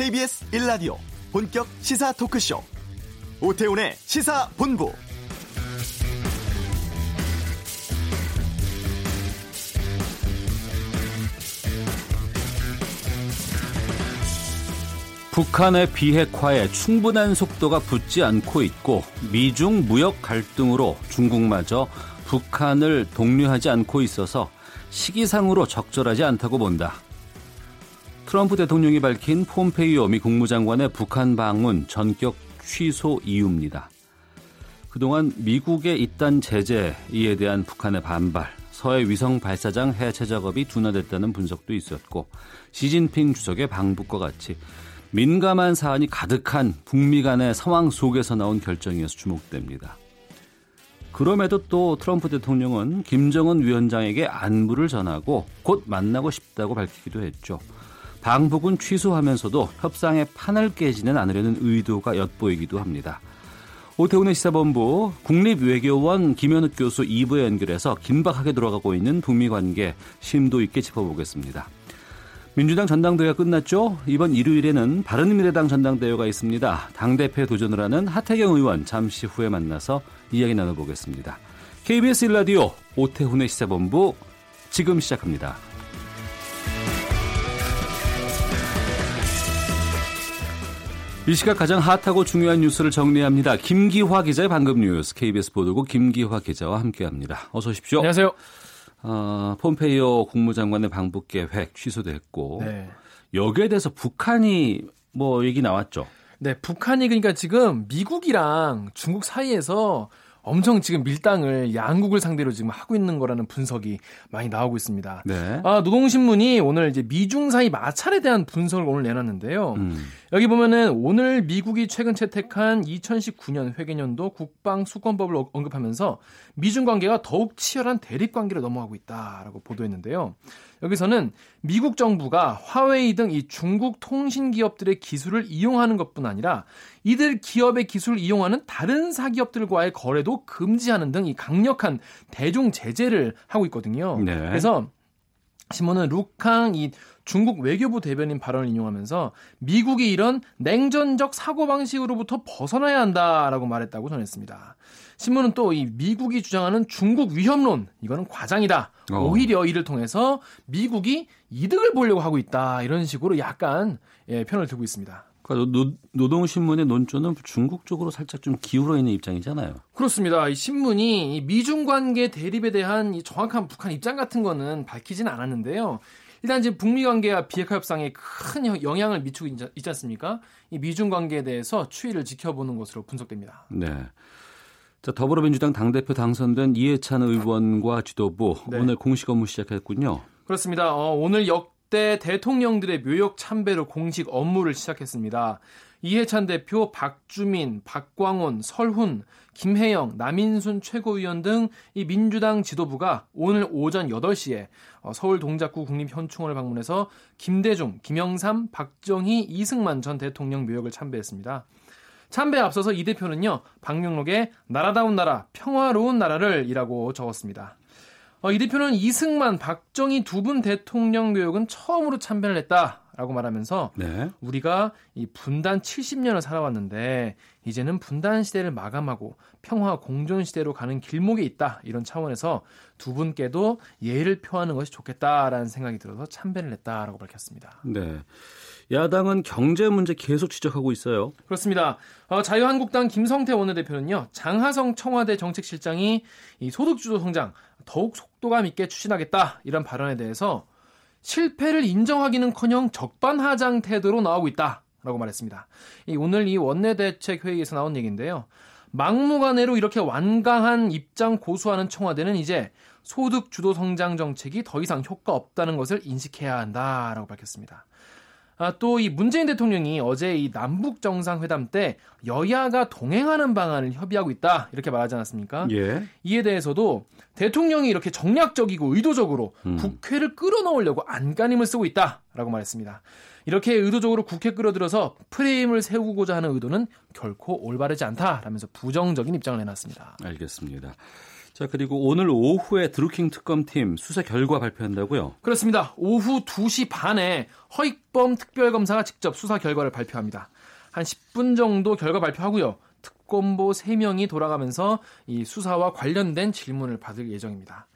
KBS 1라디오 본격 시사 토크쇼 오태훈의 시사본부 북한의 비핵화에 충분한 속도가 붙지 않고 있고 미중 무역 갈등으로 중국마저 북한을 독려하지 않고 있어서 시기상으로 적절하지 않다고 본다. 트럼프 대통령이 밝힌 폼페이오 미 국무장관의 북한 방문 전격 취소 이유입니다. 그동안 미국의 잇단 제재 이에 대한 북한의 반발, 서해 위성 발사장 해체 작업이 둔화됐다는 분석도 있었고 시진핑 주석의 방북과 같이 민감한 사안이 가득한 북미 간의 상황 속에서 나온 결정이어서 주목됩니다. 그럼에도 또 트럼프 대통령은 김정은 위원장에게 안부를 전하고 곧 만나고 싶다고 밝히기도 했죠. 방북은 취소하면서도 협상의 판을 깨지는 않으려는 의도가 엿보이기도 합니다. 오태훈의 시사본부 국립외교원 김현욱 교수 2부에 연결해서 긴박하게 돌아가고 있는 북미 관계 심도 있게 짚어보겠습니다. 민주당 전당대회가 끝났죠? 이번 일요일에는 바른미래당 전당대회가 있습니다. 당대표에 도전을 하는 하태경 의원 잠시 후에 만나서 이야기 나눠보겠습니다. KBS 1라디오 오태훈의 시사본부 지금 시작합니다. 이 시각 가장 핫하고 중요한 뉴스를 정리합니다. 김기화 기자의 방금 뉴스 KBS 보도국 김기화 기자와 함께합니다. 어서 오십시오. 안녕하세요. 어, 폼페이오 국무장관의 방북 계획 취소됐고 네. 여기에 대해서 북한이 뭐 얘기 나왔죠. 네, 북한이 그러니까 지금 미국이랑 중국 사이에서 엄청 지금 밀당을 양국을 상대로 지금 하고 있는 거라는 분석이 많이 나오고 있습니다. 네. 아, 노동신문이 오늘 이제 미중 사이 마찰에 대한 분석을 오늘 내놨는데요. 음. 여기 보면은 오늘 미국이 최근 채택한 2019년 회계년도 국방 수권법을 언급하면서 미중 관계가 더욱 치열한 대립 관계로 넘어가고 있다라고 보도했는데요. 여기서는 미국 정부가 화웨이 등 이 중국 통신 기업들의 기술을 이용하는 것뿐 아니라 이들 기업의 기술을 이용하는 다른 사기업들과의 거래도 금지하는 등 이 강력한 대중 제재를 하고 있거든요. 네. 그래서 신문은 루캉 이 중국 외교부 대변인 발언을 인용하면서 미국이 이런 냉전적 사고방식으로부터 벗어나야 한다라고 말했다고 전했습니다. 신문은 또 이 미국이 주장하는 중국 위협론 이거는 과장이다. 어. 오히려 이를 통해서 미국이 이득을 보려고 하고 있다. 이런 식으로 약간 예, 편을 들고 있습니다. 그러니까 노, 노동신문의 논조는 중국 쪽으로 살짝 좀 기울어 있는 입장이잖아요. 그렇습니다. 이 신문이 미중 관계 대립에 대한 이 정확한 북한 입장 같은 거는 밝히지는 않았는데요. 일단 지금 북미 관계와 비핵화 협상에 큰 영향을 미치고 있지 않습니까? 이 미중 관계에 대해서 추이를 지켜보는 것으로 분석됩니다. 네. 자, 더불어민주당 당대표 당선된 이해찬 의원과 지도부 네. 오늘 공식 업무 시작했군요. 그렇습니다. 어, 오늘 역대 대통령들의 묘역 참배로 공식 업무를 시작했습니다. 이해찬 대표, 박주민, 박광원, 설훈, 김혜영, 남인순 최고위원 등 이 민주당 지도부가 오늘 오전 8시에 어, 서울 동작구 국립현충원을 방문해서 김대중, 김영삼, 박정희, 이승만 전 대통령 묘역을 참배했습니다. 참배에 앞서서 이 대표는요, 방명록에 나라다운 나라, 평화로운 나라를 이라고 적었습니다. 어, 이 대표는 이승만, 박정희 두 분 대통령 묘역은 처음으로 참배를 했다. 라고 말하면서 네. 우리가 이 분단 70년을 살아왔는데 이제는 분단 시대를 마감하고 평화 공존 시대로 가는 길목에 있다 이런 차원에서 두 분께도 예를 표하는 것이 좋겠다라는 생각이 들어서 참배를 했다라고 밝혔습니다. 네. 야당은 경제 문제 계속 지적하고 있어요. 그렇습니다. 어, 자유한국당 김성태 원내대표는요, 장하성 청와대 정책실장이 이 소득주도 성장 더욱 속도감 있게 추진하겠다 이런 발언에 대해서 실패를 인정하기는커녕 적반하장 태도로 나오고 있다라고 말했습니다. 이 오늘 이 원내대책 회의에서 나온 얘기인데요. 막무가내로 이렇게 완강한 입장 고수하는 청와대는 이제 소득 주도 성장 정책이 더 이상 효과 없다는 것을 인식해야 한다라고 밝혔습니다. 아, 또 이 문재인 대통령이 어제 이 남북 정상회담 때 여야가 동행하는 방안을 협의하고 있다 이렇게 말하지 않았습니까? 예. 이에 대해서도 대통령이 이렇게 정략적이고 의도적으로 음. 국회를 끌어넣으려고 안간힘을 쓰고 있다라고 말했습니다. 이렇게 의도적으로 국회 끌어들여서 프레임을 세우고자 하는 의도는 결코 올바르지 않다라면서 부정적인 입장을 내놨습니다. 알겠습니다. 자, 그리고 오늘 오후에 드루킹 특검팀 수사 결과 발표한다고요? 그렇습니다. 오후 2시 반에 허익범 특별검사가 직접 수사 결과를 발표합니다. 한 10분 정도 결과 발표하고요. 특검보 3명이 돌아가면서 이 수사와 관련된 질문을 받을 예정입니다.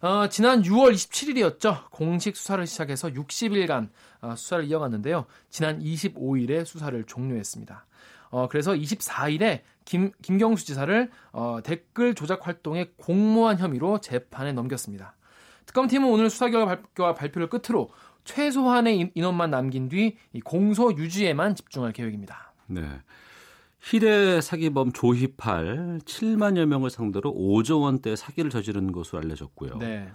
어, 지난 6월 27일이었죠. 공식 수사를 시작해서 60일간 어, 수사를 이어갔는데요. 지난 25일에 수사를 종료했습니다. 어, 그래서 24일에 김, 김경수 지사를 어, 댓글 조작 활동에 공모한 혐의로 재판에 넘겼습니다. 특검팀은 오늘 수사 결과 발표를 끝으로 최소한의 인원만 남긴 뒤 공소 유지에만 집중할 계획입니다. 네. 희대 사기범 조희팔 7만여 명을 상대로 5조 원대 사기를 저지른 것으로 알려졌고요. 네.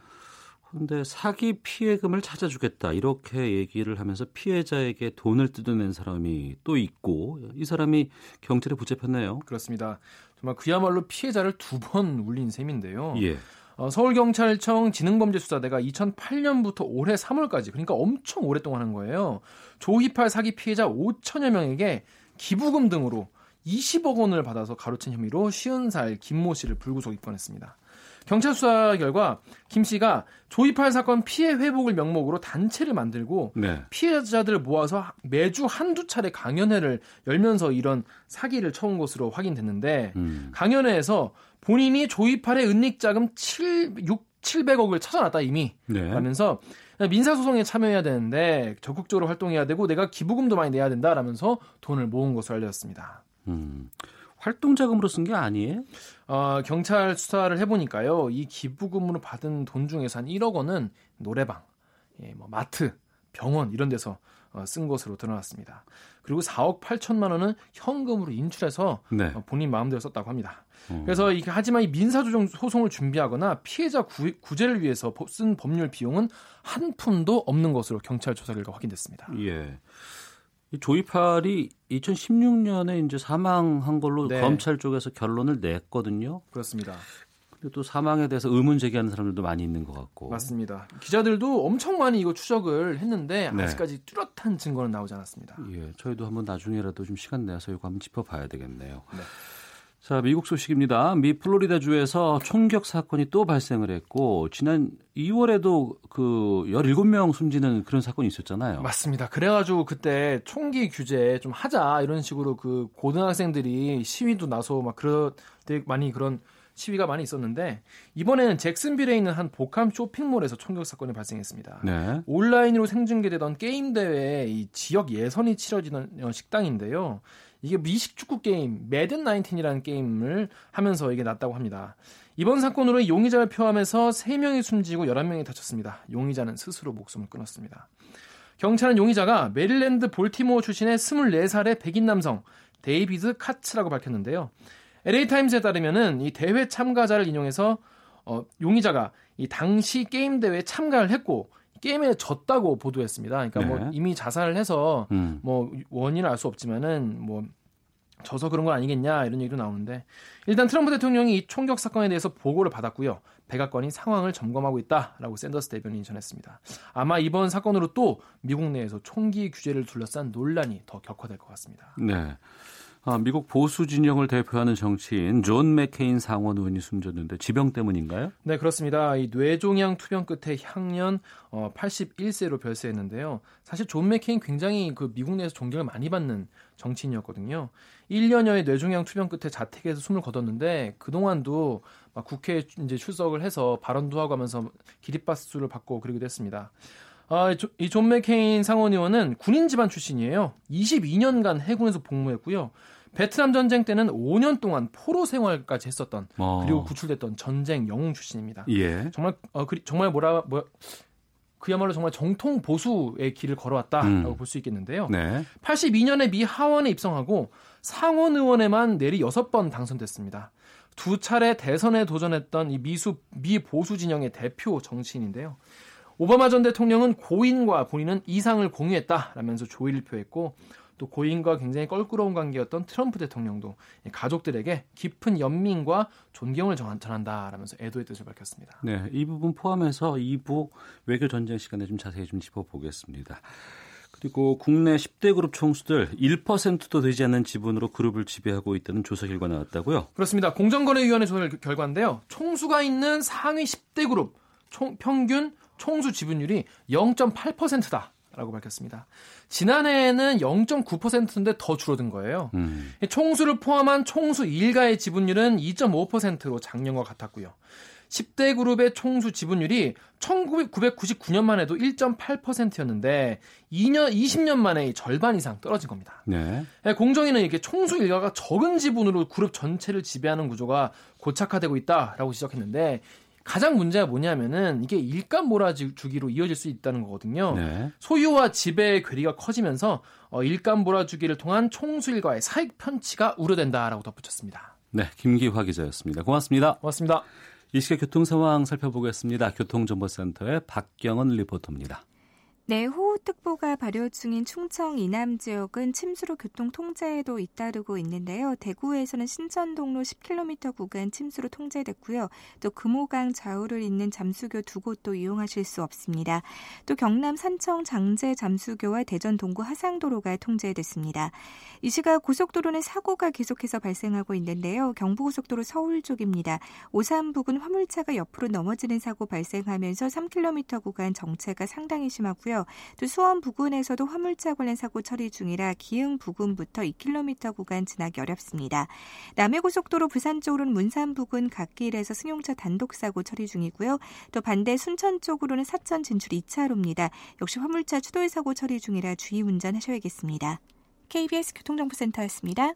그런데 사기 피해금을 찾아주겠다 이렇게 얘기를 하면서 피해자에게 돈을 뜯어낸 사람이 또 있고 이 사람이 경찰에 붙잡혔네요. 그렇습니다. 정말 그야말로 피해자를 두 번 울린 셈인데요. 예. 어, 서울경찰청 지능범죄수사대가 2008년부터 올해 3월까지 그러니까 엄청 오랫동안 한 거예요. 조희팔 사기 피해자 5천여 명에게 기부금 등으로 20억 원을 받아서 가로챈 혐의로 50살 김모 씨를 불구속 입건했습니다. 경찰 수사 결과 김 씨가 조이팔 사건 피해 회복을 명목으로 단체를 만들고 네. 피해자들을 모아서 매주 한두 차례 강연회를 열면서 이런 사기를 쳐온 것으로 확인됐는데 음. 강연회에서 본인이 조이팔의 은닉 자금 7, 6, 700억을 찾아놨다 이미 네. 라면서 민사 소송에 참여해야 되는데 적극적으로 활동해야 되고 내가 기부금도 많이 내야 된다라면서 돈을 모은 것으로 알려졌습니다. 음. 활동 자금으로 쓴 게 아니에요? 어, 경찰 수사를 해보니까요, 이 기부금으로 받은 돈 중에서 한 1억 원은 노래방, 예, 뭐 마트, 병원 이런 데서 어, 쓴 것으로 드러났습니다. 그리고 4억 8천만 원은 현금으로 인출해서 네. 어, 본인 마음대로 썼다고 합니다. 음. 그래서 이게 하지만 이 민사조정 소송을 준비하거나 피해자 구, 구제를 위해서 쓴 법률 비용은 한 푼도 없는 것으로 경찰 조사 결과 확인됐습니다. 예. 조이팔이 2016년에 이제 사망한 걸로 네. 검찰 쪽에서 결론을 냈거든요. 그렇습니다. 근데 또 사망에 대해서 의문 제기하는 사람들도 많이 있는 것 같고. 맞습니다. 기자들도 엄청 많이 이거 추적을 했는데 네. 아직까지 뚜렷한 증거는 나오지 않았습니다. 예, 저희도 한번 나중에라도 좀 시간 내서 이거 한번 짚어봐야 되겠네요. 네. 자, 미국 소식입니다. 미 플로리다주에서 총격 사건이 또 발생을 했고 지난 2월에도 그 17명 숨지는 그런 사건이 있었잖아요. 맞습니다. 그래가지고 그때 총기 규제 좀 하자 이런 식으로 그 고등학생들이 시위도 나서 막 그런 되게 많이 그런 시위가 많이 있었는데 이번에는 잭슨빌에 있는 한 복합 쇼핑몰에서 총격 사건이 발생했습니다. 네. 온라인으로 생중계되던 게임 대회 이 지역 예선이 치러지는 식당인데요. 이게 미식 축구 게임 Madden nineteen이라는 게임을 하면서 이게 났다고 합니다. 이번 사건으로 용의자를 포함해서 3명이 숨지고 11명이 다쳤습니다. 용의자는 스스로 목숨을 끊었습니다. 경찰은 용의자가 메릴랜드 볼티모어 출신의 24살의 백인 남성 데이비드 카츠라고 밝혔는데요. LA타임스에 따르면은 이 대회 참가자를 인용해서 어, 용의자가 이 당시 게임 대회에 참가를 했고 게임에 졌다고 보도했습니다. 그러니까 뭐 네. 뭐 이미 자살을 해서 음. 뭐 원인을 알 수 없지만은 뭐 져서 그런 건 아니겠냐 이런 얘기도 나오는데 일단 트럼프 대통령이 이 총격 사건에 대해서 보고를 받았고요. 백악관이 상황을 점검하고 있다라고 샌더스 대변인이 전했습니다. 아마 이번 사건으로 또 미국 내에서 총기 규제를 둘러싼 논란이 더 격화될 것 같습니다. 네. 아, 미국 보수 진영을 대표하는 정치인 존 맥케인 상원 의원이 숨졌는데 지병 때문인가요? 네, 그렇습니다. 이 뇌종양 투병 끝에 향년 어, 81세로 별세했는데요. 사실 존 맥케인 굉장히 그 미국 내에서 존경을 많이 받는 정치인이었거든요. 1년여의 뇌종양 투병 끝에 자택에서 숨을 거뒀는데 그동안도 막 국회에 이제 출석을 해서 발언도 하고 하면서 기립박수를 받고 그러기도 했습니다. 아, 이존 맥케인 상원 의원은 군인 집안 출신이에요. 22년간 해군에서 복무했고요. 베트남 전쟁 때는 5년 동안 포로 생활까지 했었던 어. 그리고 구출됐던 전쟁 영웅 출신입니다. 예. 정말 어 그, 정말 뭐라 뭐 그야말로 정말 정통 보수의 길을 걸어왔다라고 음. 볼수 있겠는데요. 네. 82년에 미 하원에 입성하고 상원 의원에만 내리 6번 당선됐습니다. 두 차례 대선에 도전했던 이 미수 미 보수 진영의 대표 정치인인데요. 오바마 전 대통령은 고인과 본인은 이상을 공유했다라면서 조의를 표했고 또 고인과 굉장히 껄끄러운 관계였던 트럼프 대통령도 가족들에게 깊은 연민과 존경을 전한다라면서 애도의 뜻을 밝혔습니다. 네, 이 부분 포함해서 2부 외교 전쟁 시간에 좀 자세히 좀 짚어보겠습니다. 그리고 국내 10대 그룹 총수들 1%도 되지 않는 지분으로 그룹을 지배하고 있다는 조사 결과 나왔다고요? 그렇습니다. 공정거래위원회 조사 결과인데요. 총수가 있는 상위 10대 그룹 총, 평균 총수 지분율이 0.8%다. 라고 밝혔습니다. 지난해에는 0.9%인데 더 줄어든 거예요. 음. 총수를 포함한 총수 일가의 지분율은 2.5%로 작년과 같았고요. 10대 그룹의 총수 지분율이 1999년만 해도 1.8%였는데 2년 20년 만에 절반 이상 떨어진 겁니다. 네. 예, 공정위는 이렇게 총수 일가가 적은 지분으로 그룹 전체를 지배하는 구조가 고착화되고 있다라고 지적했는데 가장 문제가 뭐냐면은 이게 일감 몰아주기로 이어질 수 있다는 거거든요. 네. 소유와 지배의 괴리가 커지면서 어, 일감 몰아주기를 통한 총수 일가의 사익 편취가 우려된다라고 덧붙였습니다. 네, 김기화 기자였습니다. 고맙습니다. 고맙습니다. 이 시각 교통 상황 살펴보겠습니다. 교통정보센터의 박경은 리포터입니다. 네, 호우특보가 발효 중인 충청 이남 지역은 침수로 교통 통제에도 잇따르고 있는데요. 대구에서는 신천동로 10km 구간 침수로 통제됐고요. 또 금호강 좌우를 잇는 잠수교 두 곳도 이용하실 수 없습니다. 또 경남 산청 장제 잠수교와 대전 동구 하상도로가 통제됐습니다. 이 시각 고속도로는 사고가 계속해서 발생하고 있는데요. 경부고속도로 서울 쪽입니다. 오산 부근 화물차가 옆으로 넘어지는 사고 발생하면서 3km 구간 정체가 상당히 심하고요. 있고요. 또 수원 부근에서도 화물차 관련 사고 처리 중이라 기흥 부근부터 2km 구간 지나기 어렵습니다. 남해고속도로 부산 쪽으로는 문산 부근 갓길에서 승용차 단독 사고 처리 중이고요. 또 반대 순천 쪽으로는 사천 진출 2차로입니다. 역시 화물차 추돌 사고 처리 중이라 주의 운전하셔야겠습니다. KBS 교통정보센터였습니다.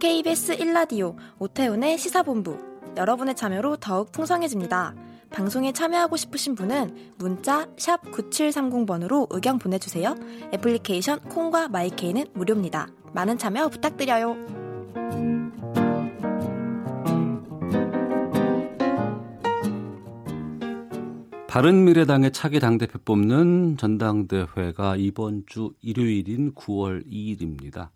KBS 1라디오 오태훈의 시사본부 여러분의 참여로 더욱 풍성해집니다. 방송에 참여하고 싶으신 분은 문자 9730번으로 의견 보내주세요. 애플리케이션 콩과 마이케이는 무료입니다. 많은 참여 부탁드려요. 바른미래당의 차기 당대표 뽑는 전당대회가 이번 주 일요일인 9월 2일입니다.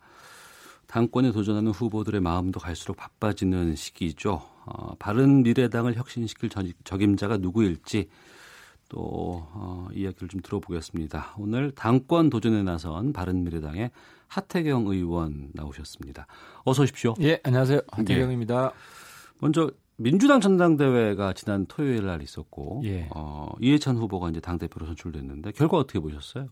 당권에 도전하는 후보들의 마음도 갈수록 바빠지는 시기죠. 어, 바른 미래당을 혁신시킬 적 임자가 누구일지 또 어, 이야기를 좀 들어보겠습니다. 오늘 당권 도전에 나선 바른 미래당의 하태경 의원 나오셨습니다. 어서 오십시오. 예, 안녕하세요. 하태경입니다. 예. 먼저 민주당 전당대회가 지난 토요일 날 있었고 예. 어, 이해찬 후보가 이제 당 대표로 선출됐는데 결과 어떻게 보셨어요?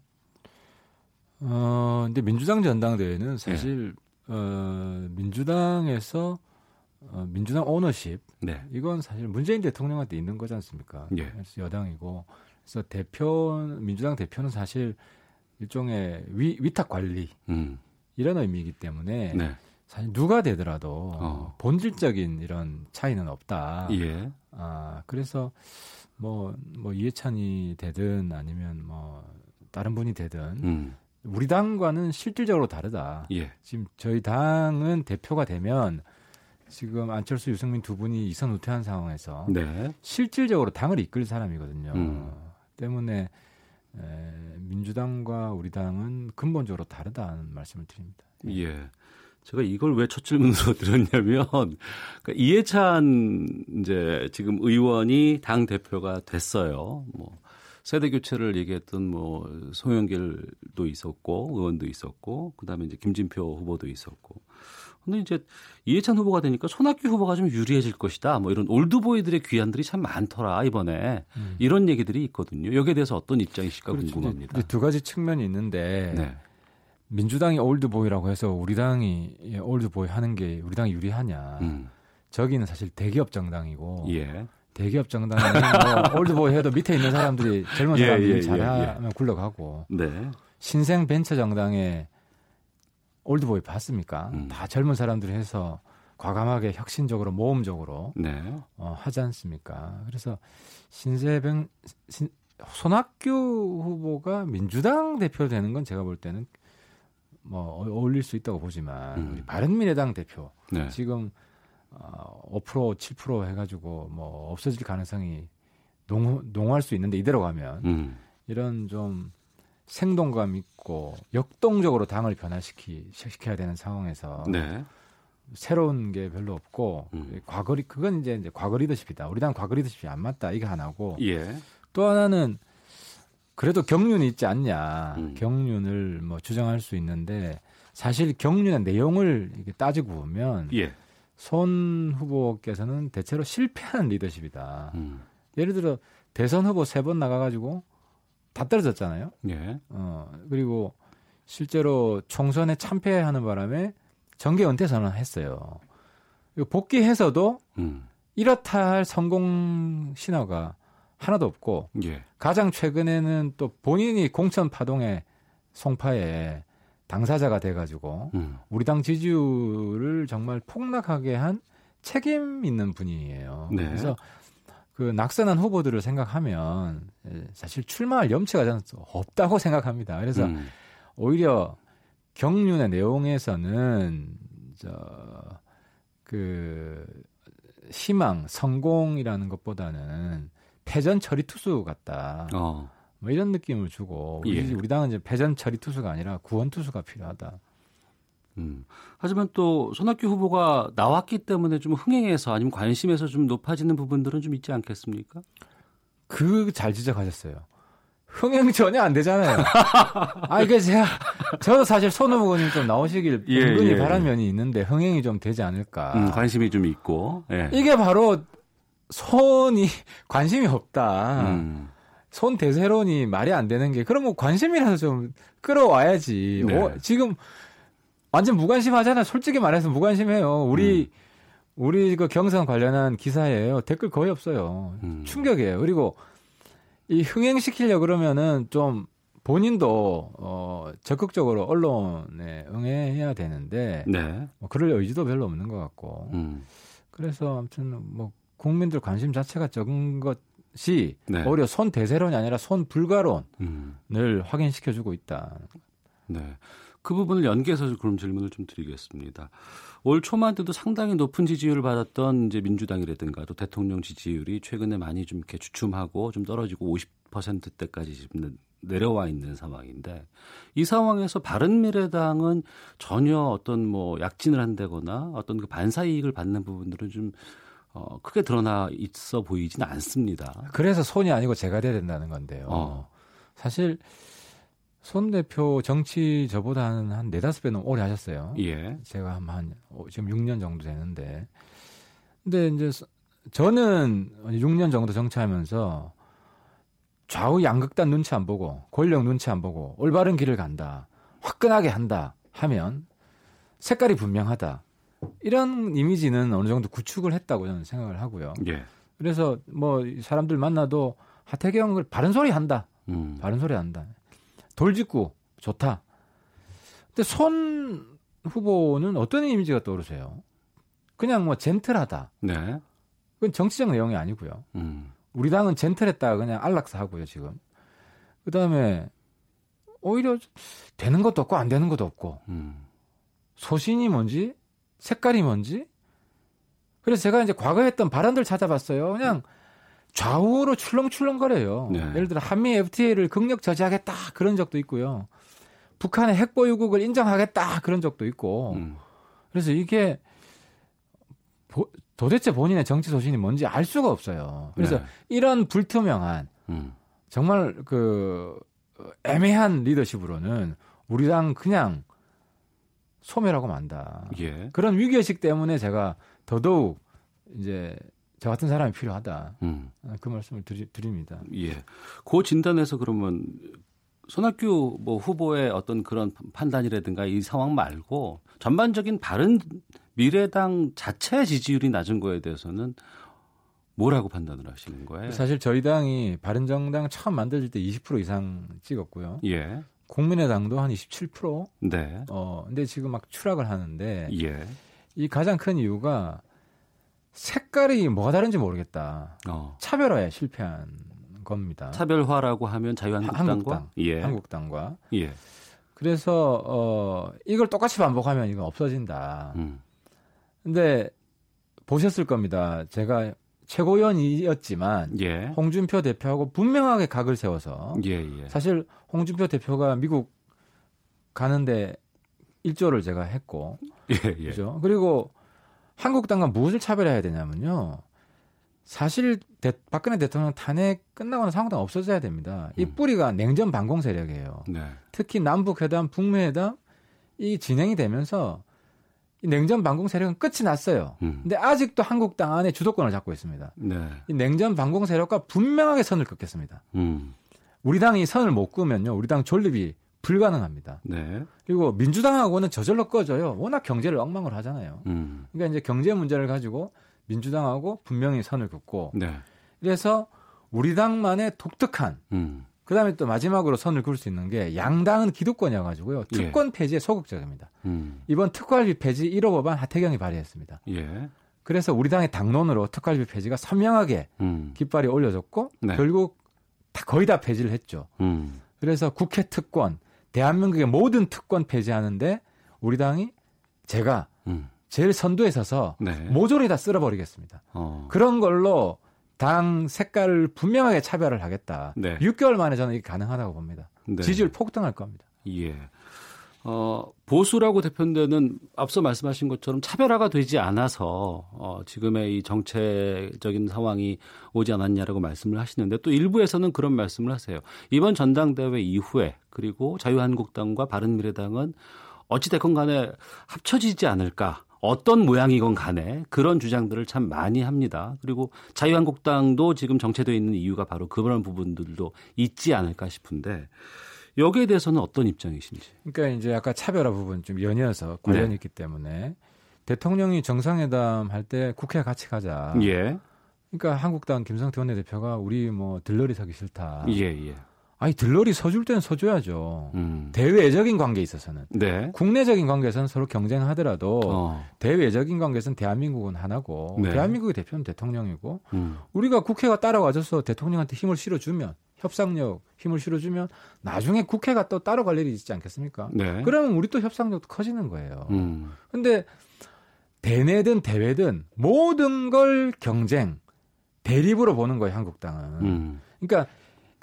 어, 근데 민주당 전당대회는 사실 예. 어, 민주당에서 어, 민주당 오너십 네. 이건 사실 문재인 대통령한테 있는 거지 않습니까? 예. 그래서 여당이고 그래서 대표 민주당 대표는 사실 일종의 위, 위탁 관리 음. 이런 의미이기 때문에 네. 사실 누가 되더라도 어. 본질적인 이런 차이는 없다. 예. 아 그래서 뭐뭐 뭐 이해찬이 되든 아니면 뭐 다른 분이 되든 음. 우리 당과는 실질적으로 다르다. 예. 지금 저희 당은 대표가 되면 지금 안철수, 유승민 두 분이 이선 후퇴한 상황에서 네. 실질적으로 당을 이끌 사람이거든요. 음. 때문에 에, 민주당과 우리 당은 근본적으로 다르다는 말씀을 드립니다. 예. 제가 이걸 왜 첫 질문으로 드렸냐면 그러니까 이해찬 이제 지금 의원이 당 대표가 됐어요. 뭐 세대 교체를 얘기했던 뭐 송영길도 있었고 의원도 있었고 그다음에 이제 김진표 후보도 있었고 근데 이제 이해찬 후보가 되니까 손학규 후보가 좀 유리해질 것이다. 뭐 이런 올드보이들의 귀환들이 참 많더라 이번에 음. 이런 얘기들이 있거든요. 여기에 대해서 어떤 입장이실까 그렇죠. 궁금합니다. 두 가지 측면이 있는데 네. 민주당이 올드보이라고 해서 우리 당이 올드보이 하는 게 우리 당이 유리하냐? 음. 저기는 사실 대기업 정당이고 예. 대기업 정당은 뭐 올드보이 해도 밑에 있는 사람들이 젊은 예, 사람들이 예, 예, 잘하면 굴러가고 네. 신생 벤처 정당에 올드보이 봤습니까? 음. 다 젊은 사람들이 해서 과감하게 혁신적으로 모험적으로 네. 어, 하지 않습니까? 그래서 신세병 신, 손학규 후보가 민주당 대표 되는 건 제가 볼 때는 뭐 어울릴 수 있다고 보지만 음. 바른미래당 대표 네. 지금 어, 5% 7% 해가지고 뭐 없어질 가능성이 농, 농할 수 있는데 이대로 가면 음. 이런 좀 생동감 있고 역동적으로 당을 변화시키 시켜야 되는 상황에서 네. 새로운 게 별로 없고 음. 과거 리 그건 이제 이제 과거 리더십이다. 우리 당 과거 리더십이 안 맞다. 이게 하나고 예. 또 하나는 그래도 경륜이 있지 않냐. 음. 경륜을 뭐 주장할 수 있는데 사실 경륜의 내용을 따지고 보면 예. 손 후보께서는 대체로 실패한 리더십이다. 음. 예를 들어 대선 후보 세 번 나가가지고 다 떨어졌잖아요. 예. 어 그리고 실제로 총선에 참패하는 바람에 정계 은퇴 선언했어요. 복귀해서도 음. 이렇다 할 성공 신화가 하나도 없고 예. 가장 최근에는 또 본인이 공천 파동의 송파에 당사자가 돼가지고 음. 우리 당 지지율을 정말 폭락하게 한 책임 있는 분이에요. 네. 그래서 그 낙선한 후보들을 생각하면 사실 출마할 염치가 저는 없다고 생각합니다. 그래서 음. 오히려 경륜의 내용에서는 저그 희망, 성공이라는 것보다는 패전 처리 투수 같다. 어. 뭐 이런 느낌을 주고 우리, 예. 우리 당은 이제 패전 처리 투수가 아니라 구원 투수가 필요하다. 음. 하지만 또 손학규 후보가 나왔기 때문에 좀 흥행해서 아니면 관심에서 좀 높아지는 부분들은 좀 있지 않겠습니까? 그 잘 지적하셨어요. 흥행 전혀 안 되잖아요. 아, 이게 제가, 저도 사실 손 후보님 좀 나오시길 예, 은근히 예, 바란 면이 있는데 흥행이 좀 되지 않을까. 음, 관심이 좀 있고. 예. 이게 바로 손이 관심이 없다. 음. 손 대세론이 말이 안 되는 게, 그럼 뭐 관심이라도 좀 끌어와야지. 네. 어, 지금 완전 무관심하잖아. 솔직히 말해서 무관심해요. 우리, 음. 우리 그 경선 관련한 기사예요. 댓글 거의 없어요. 음. 충격이에요. 그리고 이 흥행시키려 그러면은 좀 본인도 어 적극적으로 언론에 응해야 되는데 네. 뭐 그럴 의지도 별로 없는 것 같고 음. 그래서 아무튼 뭐 국민들 관심 자체가 적은 것이 네. 오히려 손 대세론이 아니라 손 불가론을 음. 확인시켜주고 있다. 네. 그 부분을 연계해서 그럼 질문을 좀 드리겠습니다. 올 초만 돼도 상당히 높은 지지율을 받았던 이제 민주당이라든가 또 대통령 지지율이 최근에 많이 좀 이렇게 주춤하고 좀 떨어지고 50%대까지 지금 내려와 있는 상황인데 이 상황에서 바른미래당은 전혀 어떤 뭐 약진을 한다거나 어떤 그 반사 이익을 받는 부분들은 좀 어, 크게 드러나 있어 보이지는 않습니다. 그래서 손이 아니고 제가 돼야 된다는 건데요. 어. 사실 손 대표 정치 저보다 한, 네다섯 배는 오래 하셨어요. 예. 제가 한, 한, 지금 6년 정도 되는데. 근데 이제 저는 6년 정도 정치하면서 좌우 양극단 눈치 안 보고 권력 눈치 안 보고 올바른 길을 간다. 화끈하게 한다 하면 색깔이 분명하다. 이런 이미지는 어느 정도 구축을 했다고 저는 생각을 하고요. 예. 그래서 뭐 사람들 만나도 하태경을 바른 소리 한다. 음. 바른 소리 한다. 돌직구 좋다. 근데 손 후보는 어떤 이미지가 떠오르세요? 그냥 뭐 젠틀하다. 네. 그건 정치적 내용이 아니고요. 음. 우리 당은 젠틀했다가 그냥 안락사 하고요, 지금. 그 다음에 오히려 되는 것도 없고 안 되는 것도 없고. 음. 소신이 뭔지, 색깔이 뭔지. 그래서 제가 이제 과거에 했던 발언들 찾아봤어요. 그냥 좌우로 출렁출렁거려요. 네. 예를 들어 한미 FTA를 극력 저지하겠다 그런 적도 있고요. 북한의 핵 보유국을 인정하겠다 그런 적도 있고. 음. 그래서 이게 보, 도대체 본인의 정치 소신이 뭔지 알 수가 없어요. 그래서 네. 이런 불투명한 음. 정말 그 애매한 리더십으로는 우리 당 그냥 소멸하고 만다. 예. 그런 위기의식 때문에 제가 더더욱 이제 저 같은 사람이 필요하다. 음. 그 말씀을 드리, 드립니다. 예. 그 진단에서 그러면 손학규 뭐 후보의 어떤 그런 판단이라든가 이 상황 말고 전반적인 바른 미래당 자체 지지율이 낮은 거에 대해서는 뭐라고 판단을 하시는 거예요? 사실 저희 당이 바른정당 처음 만들어질 때 20% 이상 찍었고요. 예. 국민의당도 한 27%. 네. 어, 근데 지금 막 추락을 하는데 예. 이 가장 큰 이유가 색깔이 뭐가 다른지 모르겠다. 어. 차별화에 실패한 겁니다. 차별화라고 하면 자유한국당과 한국당, 예. 한국당과 예. 그래서 어 이걸 똑같이 반복하면 이건 없어진다. 음. 근데 보셨을 겁니다. 제가 최고위원이었지만 예. 홍준표 대표하고 분명하게 각을 세워서 예, 예. 사실 홍준표 대표가 미국 가는데 일조를 제가 했고 예, 예. 그죠? 그리고 한국당과 무엇을 차별해야 되냐면요. 사실 대, 박근혜 대통령 탄핵 끝나고는 한국당 없어져야 됩니다. 이 음. 뿌리가 냉전 반공 세력이에요. 네. 특히 남북 회담, 북미 회담 이 진행이 되면서 이 냉전 반공 세력은 끝이 났어요. 음. 근데 아직도 한국당 안에 주도권을 잡고 있습니다. 네. 이 냉전 반공 세력과 분명하게 선을 긋겠습니다. 음. 우리 당이 선을 못 끄면요, 우리 당 존립이 불가능합니다. 네. 그리고 민주당하고는 저절로 꺼져요. 워낙 경제를 엉망으로 하잖아요. 음. 그러니까 이제 경제 문제를 가지고 민주당하고 분명히 선을 긋고 네. 그래서 우리 당만의 독특한 음. 그다음에 또 마지막으로 선을 그을 수 있는 게 양당은 기득권이어 가지고요 예. 특권 폐지에 소극적입니다. 음. 이번 특활비 폐지 1호 법안 하태경이 발의했습니다. 예. 그래서 우리 당의 당론으로 특활비 폐지가 선명하게 음. 깃발이 올려졌고 네. 결국 다 거의 다 폐지를 했죠. 음. 그래서 국회 특권, 대한민국의 모든 특권 폐지하는데 우리 당이 제가 음. 제일 선두에 서서 네. 모조리 다 쓸어버리겠습니다. 어. 그런 걸로 당 색깔을 분명하게 차별을 하겠다. 네. 6개월 만에 저는 이게 가능하다고 봅니다. 네. 지지율 폭등할 겁니다. 예. 어, 보수라고 대표되는 앞서 말씀하신 것처럼 차별화가 되지 않아서 어, 지금의 이 정체적인 상황이 오지 않았냐라고 말씀을 하시는데 또 일부에서는 그런 말씀을 하세요. 이번 전당대회 이후에 그리고 자유한국당과 바른미래당은 어찌됐건 간에 합쳐지지 않을까. 어떤 모양이건 간에 그런 주장들을 참 많이 합니다. 그리고 자유한국당도 지금 정체되어 있는 이유가 바로 그런 부분들도 있지 않을까 싶은데 여기에 대해서는 어떤 입장이신지. 그러니까 이제 아까 차별화 부분 좀 연이어서 관련이 네. 있기 때문에 대통령이 정상회담 할 때 국회 같이 가자. 예. 그러니까 한국당 김성태 원내대표가 우리 뭐 들러리 서기 싫다. 예, 예. 아니 들러리 서줄 때는 서줘야죠. 음. 대외적인 관계에 있어서는. 네. 국내적인 관계에서는 서로 경쟁하더라도 어. 대외적인 관계에서는 대한민국은 하나고 네. 대한민국의 대표는 대통령이고 음. 우리가 국회가 따라와줘서 대통령한테 힘을 실어주면 협상력 힘을 실어주면 나중에 국회가 또 따로 갈 일이 있지 않겠습니까? 네. 그러면 우리 또 협상력도 커지는 거예요. 음. 근데 대내든 대외든 모든 걸 경쟁, 대립으로 보는 거예요, 한국당은. 음. 그러니까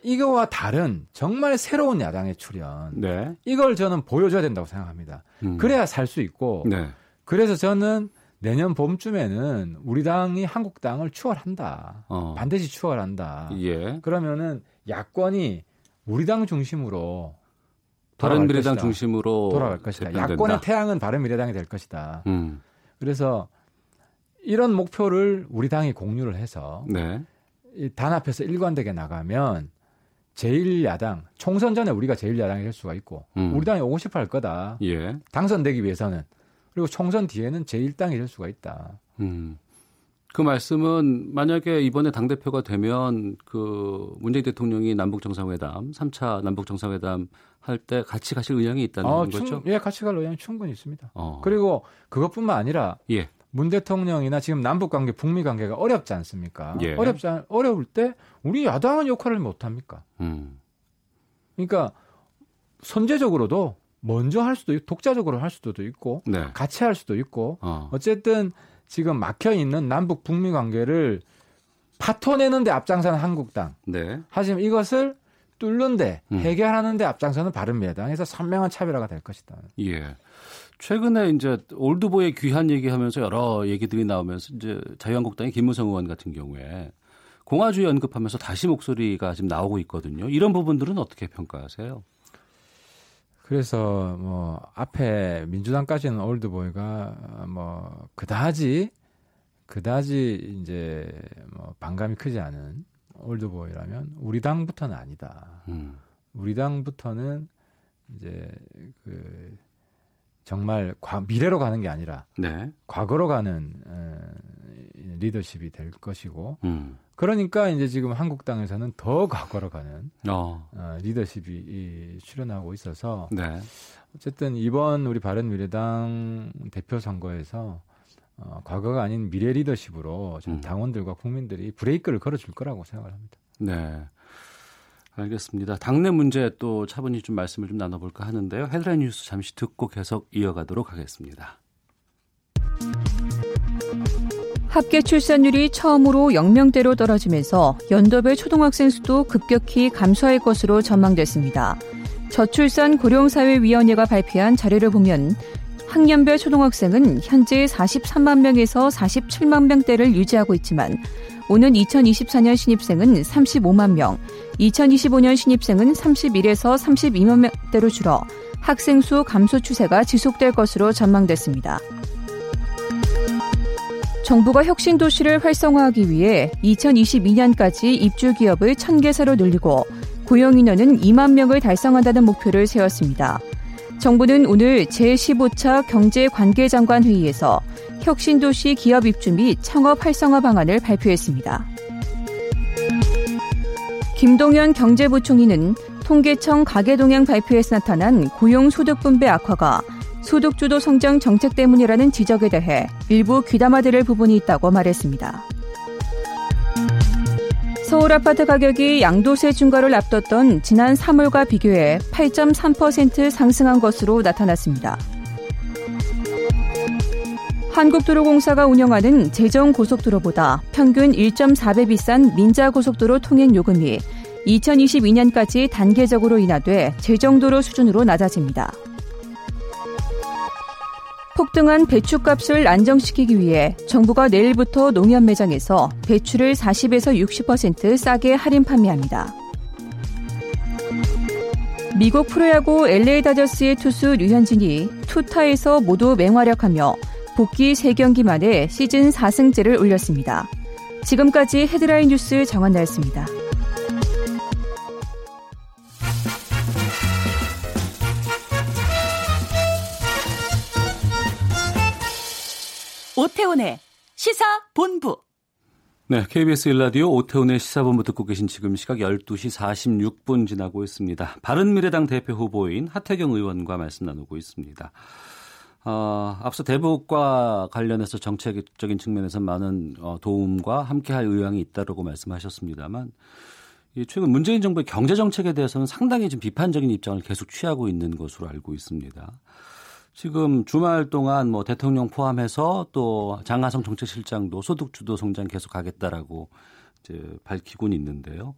이거와 다른 정말 새로운 야당의 출현. 네. 이걸 저는 보여줘야 된다고 생각합니다. 음. 그래야 살 수 있고. 네. 그래서 저는 내년 봄쯤에는 우리 당이 한국당을 추월한다. 어. 반드시 추월한다. 예. 그러면은 야권이 우리 당 중심으로 바른미래당 중심으로 돌아갈 것이다. 야권의 태양은 바른미래당이 될 것이다. 음. 그래서 이런 목표를 우리 당이 공유를 해서 네. 단합해서 일관되게 나가면 제1야당 총선 전에 우리가 제1야당이 될 수가 있고 음. 우리 당이 오고 싶어 할 거다. 예. 당선되기 위해서는 그리고 총선 뒤에는 제1당이 될 수가 있다. 음. 그 말씀은 만약에 이번에 당 대표가 되면 그 문재인 대통령이 남북 정상회담, 3차 남북 정상회담 할 때 같이 가실 의향이 있다는 어, 거죠? 충, 예, 같이 갈 의향이 충분히 있습니다. 어. 그리고 그것뿐만 아니라 예. 문 대통령이나 지금 남북 관계, 북미 관계가 어렵지 않습니까? 예. 어렵지 않, 어려울 때 우리 야당은 역할을 못 합니까? 음. 그러니까 선제적으로도 먼저 할 수도 있고 독자적으로 할 수도 있고 네. 같이 할 수도 있고 어. 어쨌든 지금 막혀 있는 남북 북미 관계를 파토내는데 앞장서는 한국당. 네. 하지만 이것을 뚫는데 음. 해결하는데 앞장서는 바른미래당에서 선명한 차별화가 될 것이다. 예. 최근에 이제 올드보의 귀한 얘기하면서 여러 얘기들이 나오면서 이제 자유한국당의 김무성 의원 같은 경우에 공화주의 언급하면서 다시 목소리가 지금 나오고 있거든요. 이런 부분들은 어떻게 평가하세요? 그래서 뭐 앞에 민주당까지는 올드보이가 뭐 그다지 그다지 이제 뭐 반감이 크지 않은 올드보이라면 우리 당부터는 아니다. 음. 우리 당부터는 이제 그 정말 과, 미래로 가는 게 아니라 네. 과거로 가는 어, 리더십이 될 것이고 음. 그러니까 이제 지금 한국당에서는 더 과거로 가는 어. 어, 리더십이 이, 출연하고 있어서 네. 어쨌든 이번 우리 바른미래당 대표 선거에서 어, 과거가 아닌 미래 리더십으로 좀 음. 당원들과 국민들이 브레이크를 걸어줄 거라고 생각을 합니다. 네. 알겠습니다. 당내 문제 또 차분히 좀 말씀을 좀 나눠볼까 하는데요. 헤드라인 뉴스 잠시 듣고 계속 이어가도록 하겠습니다. 합계 출산율이 처음으로 0명대로 떨어지면서 연도별 초등학생 수도 급격히 감소할 것으로 전망됐습니다. 저출산 고령사회위원회가 발표한 자료를 보면 학년별 초등학생은 현재 43만 명에서 47만 명대를 유지하고 있지만 오는 2024년 신입생은 35만 명, 2025년 신입생은 31에서 32만 명대로 줄어 학생 수 감소 추세가 지속될 것으로 전망됐습니다. 정부가 혁신 도시를 활성화하기 위해 2022년까지 입주 기업을 1000개사로 늘리고 고용 인원은 2만 명을 달성한다는 목표를 세웠습니다. 정부는 오늘 제15차 경제관계장관 회의에서 혁신도시 기업 입주 및 창업 활성화 방안을 발표했습니다. 김동연 경제부총리는 통계청 가계동향 발표에서 나타난 고용소득 분배 악화가 소득주도 성장 정책 때문이라는 지적에 대해 일부 귀담아들을 부분이 있다고 말했습니다. 서울 아파트 가격이 양도세 중과를 앞뒀던 지난 3월과 비교해 8.3% 상승한 것으로 나타났습니다. 한국도로공사가 운영하는 제정고속도로보다 평균 1.4배 비싼 민자고속도로 통행 요금이 2022년까지 단계적으로 인하돼 제정도로 수준으로 낮아집니다. 폭등한 배추값을 안정시키기 위해 정부가 내일부터 농협 매장에서 배추를 40에서 60% 싸게 할인 판매합니다. 미국 프로야구 LA 다저스의 투수 류현진이 투타에서 모두 맹활약하며 복귀 3경기 만에 시즌 4승째를 올렸습니다. 지금까지 헤드라인 뉴스 정한나였습니다. 오태훈의 시사본부. 네, KBS 일라디오 오태훈의 시사본부 듣고 계신 지금 시각 12시 46분 지나고 있습니다. 바른미래당 대표 후보인 하태경 의원과 말씀 나누고 있습니다. 어, 앞서 대북과 관련해서 정책적인 측면에서 많은 어, 도움과 함께할 의향이 있다고 말씀하셨습니다만 이 최근 문재인 정부의 경제 정책에 대해서는 상당히 좀 비판적인 입장을 계속 취하고 있는 것으로 알고 있습니다. 지금 주말 동안 뭐 대통령 포함해서 또 장하성 정책실장도 소득 주도 성장 계속하겠다라고 이제 밝히곤 있는데요.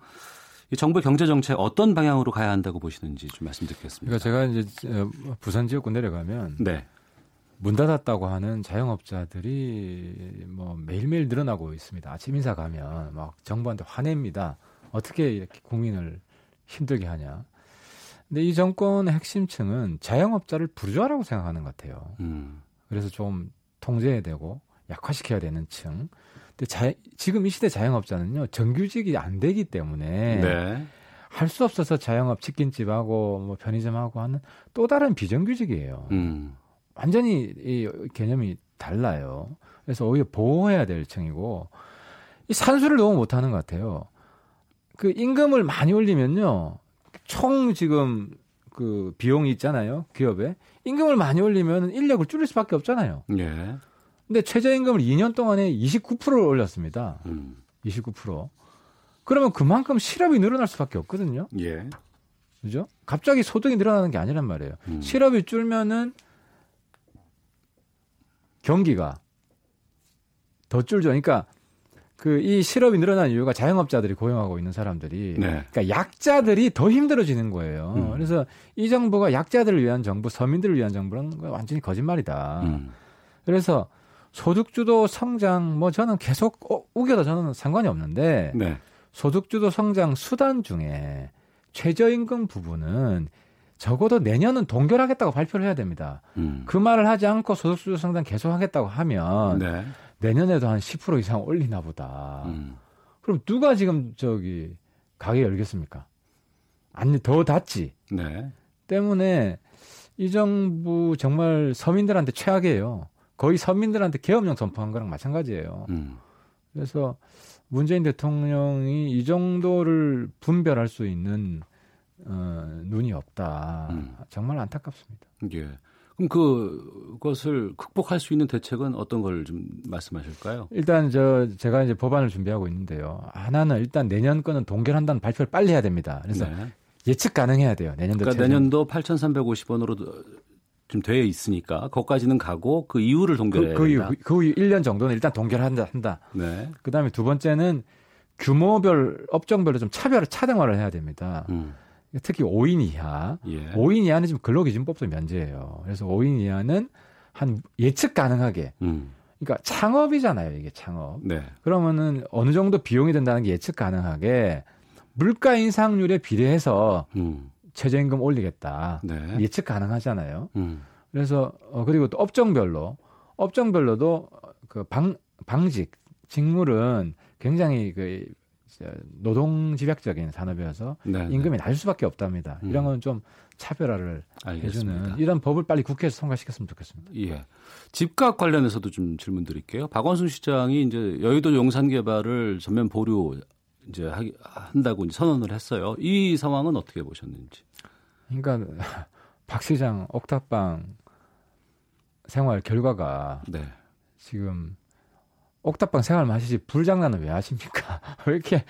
이 정부의 경제 정책 어떤 방향으로 가야 한다고 보시는지 좀 말씀 듣겠습니다. 그러니까 제가 이제 어, 부산 지역구 내려가면 네. 문 닫았다고 하는 자영업자들이 뭐 매일매일 늘어나고 있습니다. 아침 인사 가면 막 정부한테 화냅니다. 어떻게 이렇게 국민을 힘들게 하냐. 근데 이 정권의 핵심층은 자영업자를 부르주아라고 생각하는 것 같아요. 음. 그래서 좀 통제해야 되고 약화시켜야 되는 층. 근데 자, 지금 이 시대 자영업자는요 정규직이 안 되기 때문에 네. 할수 없어서 자영업 치킨집하고 뭐 편의점하고 하는 또 다른 비정규직이에요. 음. 완전히 이 개념이 달라요. 그래서 오히려 보호해야 될 층이고 이 산수를 너무 못하는 것 같아요. 그 임금을 많이 올리면요 총 지금 그 비용이 있잖아요. 기업에. 임금을 많이 올리면 인력을 줄일 수밖에 없잖아요. 예. 근데 최저임금을 2년 동안에 29%를 올렸습니다. 음. 29%. 그러면 그만큼 실업이 늘어날 수밖에 없거든요. 예. 그죠? 갑자기 소득이 늘어나는 게 아니란 말이에요. 음. 실업이 줄면은 경기가 더 줄죠. 그러니까 그 이 실업이 늘어난 이유가 자영업자들이 고용하고 있는 사람들이 네. 그러니까 약자들이 더 힘들어지는 거예요. 음. 그래서 이 정부가 약자들을 위한 정부, 서민들을 위한 정부는 완전히 거짓말이다. 음. 그래서 소득주도 성장 뭐 저는 계속 어, 우겨도 저는 상관이 없는데 네. 소득주도 성장 수단 중에 최저임금 부분은 적어도 내년은 동결하겠다고 발표를 해야 됩니다. 음. 그 말을 하지 않고 소득주도 성장 계속하겠다고 하면 네. 내년에도 한 10% 이상 올리나 보다. 음. 그럼 누가 지금 저기 가게 열겠습니까? 아니 더 닫지. 네. 때문에 이 정부 정말 서민들한테 최악이에요. 거의 서민들한테 계엄령 선포한 거랑 마찬가지예요. 음. 그래서 문재인 대통령이 이 정도를 분별할 수 있는 어, 눈이 없다. 음. 정말 안타깝습니다. 예. 그럼 그, 그것을 극복할 수 있는 대책은 어떤 걸 좀 말씀하실까요? 일단 저 제가 이제 법안을 준비하고 있는데요. 하나는 일단 내년 거는 동결한다는 발표를 빨리 해야 됩니다. 그래서 네. 예측 가능해야 돼요. 내년도 그러니까 내년도 8,350원으로 좀돼 있으니까 거기까지는 가고 그 이후를 동결해야 그, 그 이후 그 이후 1년 정도는 일단 동결한다 한다. 네. 그다음에 두 번째는 규모별 업종별로 좀 차별을 차등화를 해야 됩니다. 음. 특히 5인 이하, 예. 5인 이하는 지금 근로기준법도 면제예요. 그래서 5인 이하는 한 예측 가능하게. 음. 그러니까 창업이잖아요, 이게 창업. 네. 그러면은 어느 정도 비용이 든다는 게 예측 가능하게 물가 인상률에 비례해서 음. 최저임금 올리겠다. 네. 예측 가능하잖아요. 음. 그래서 어 그리고 또 업종별로 업종별로도 그 방 방직 직물은 굉장히 그 노동 집약적인 산업이어서 네, 네. 임금이 낮을 수밖에 없답니다. 음. 이런 건 좀 차별화를 알겠습니다. 해주는 이런 법을 빨리 국회에서 통과시켰으면 좋겠습니다. 예. 집값 관련해서도 좀 질문 드릴게요. 박원순 시장이 이제 여의도 용산 개발을 전면 보류 이제 한다고 이제 선언을 했어요. 이 상황은 어떻게 보셨는지? 그러니까 박 시장 옥탑방 생활 결과가 네. 지금 옥탑방 생활만 하시지 불장난은 왜 하십니까? 왜 이렇게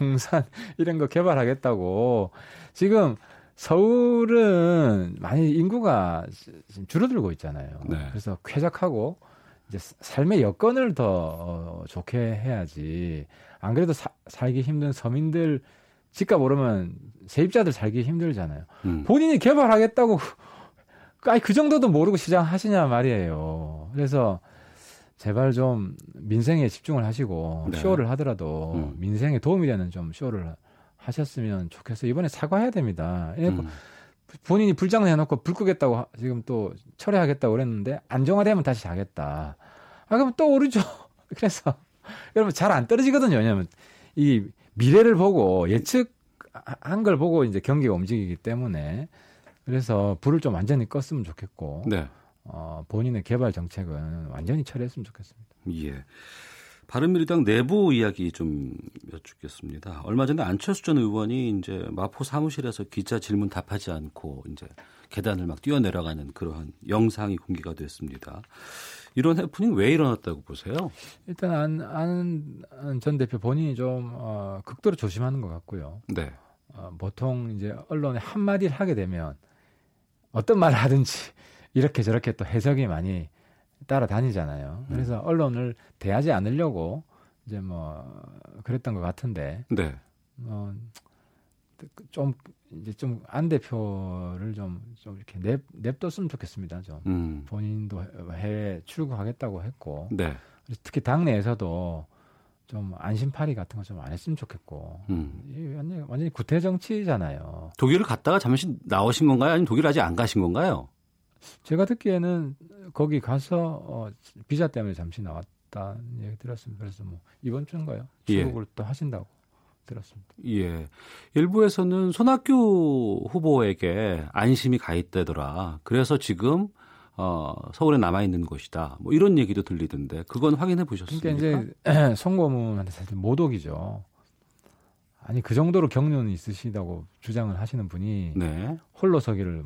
용산 이런 거 개발하겠다고 지금 서울은 많이 인구가 지금 줄어들고 있잖아요. 네. 그래서 쾌적하고 이제 삶의 여건을 더 어, 좋게 해야지. 안 그래도 사, 살기 힘든 서민들 집값 오르면 세입자들 살기 힘들잖아요. 음. 본인이 개발하겠다고 아니 그 정도도 모르고 시장 하시냐 말이에요. 그래서 제발 좀 민생에 집중을 하시고 네. 쇼를 하더라도 음. 민생에 도움이 되는 좀 쇼를 하셨으면 좋겠어요. 이번에 사과해야 됩니다. 음. 본인이 불장난 해놓고 불 끄겠다고 지금 또 철회하겠다고 그랬는데 안정화되면 다시 하겠다. 아, 그럼 또 오르죠. 그래서 여러분 잘 안 떨어지거든요. 왜냐하면 이 미래를 보고 예측한 걸 보고 이제 경기가 움직이기 때문에 그래서 불을 좀 완전히 껐으면 좋겠고 네. 어, 본인의 개발 정책은 완전히 처리했으면 좋겠습니다. 예. 바른미래당 내부 이야기 좀 여쭙겠습니다. 얼마 전에 안철수 전 의원이 이제 마포 사무실에서 기자 질문 답하지 않고 이제 계단을 막 뛰어내려가는 그러한 영상이 공개가 됐습니다. 이런 해프닝 왜 일어났다고 보세요? 일단 안, 안, 전 대표 본인이 좀 어, 극도로 조심하는 것 같고요. 네. 어, 보통 이제 언론에 한 마디를 하게 되면 어떤 말을 하든지 이렇게 저렇게 또 해석이 많이 따라다니잖아요. 음. 그래서 언론을 대하지 않으려고 이제 뭐 그랬던 것 같은데. 네. 어 좀 이제 좀 안 대표를 좀, 좀 이렇게 냅, 냅뒀으면 좋겠습니다. 좀. 음. 본인도 해외 출국하겠다고 했고. 네. 특히 당내에서도 좀 안심파리 같은 거 좀 안 했으면 좋겠고. 음. 완전히, 완전히 구태 정치잖아요. 독일을 갔다가 잠시 나오신 건가요? 아니면 독일 아직 안 가신 건가요? 제가 듣기에는 거기 가서 어, 비자 때문에 잠시 나왔다 얘기 들었습니다. 그래서 뭐 이번 주인가요? 출국을 예. 또 하신다고 들었습니다. 예. 일부에서는 손학규 후보에게 안심이 가 있다더라. 그래서 지금 어, 서울에 남아 있는 것이다. 뭐 이런 얘기도 들리던데 그건 확인해 보셨습니까? 그러니까 이제 송고문한테 사실 모독이죠. 아니 그 정도로 경륜이 있으시다고 주장을 하시는 분이 네. 홀로 서기를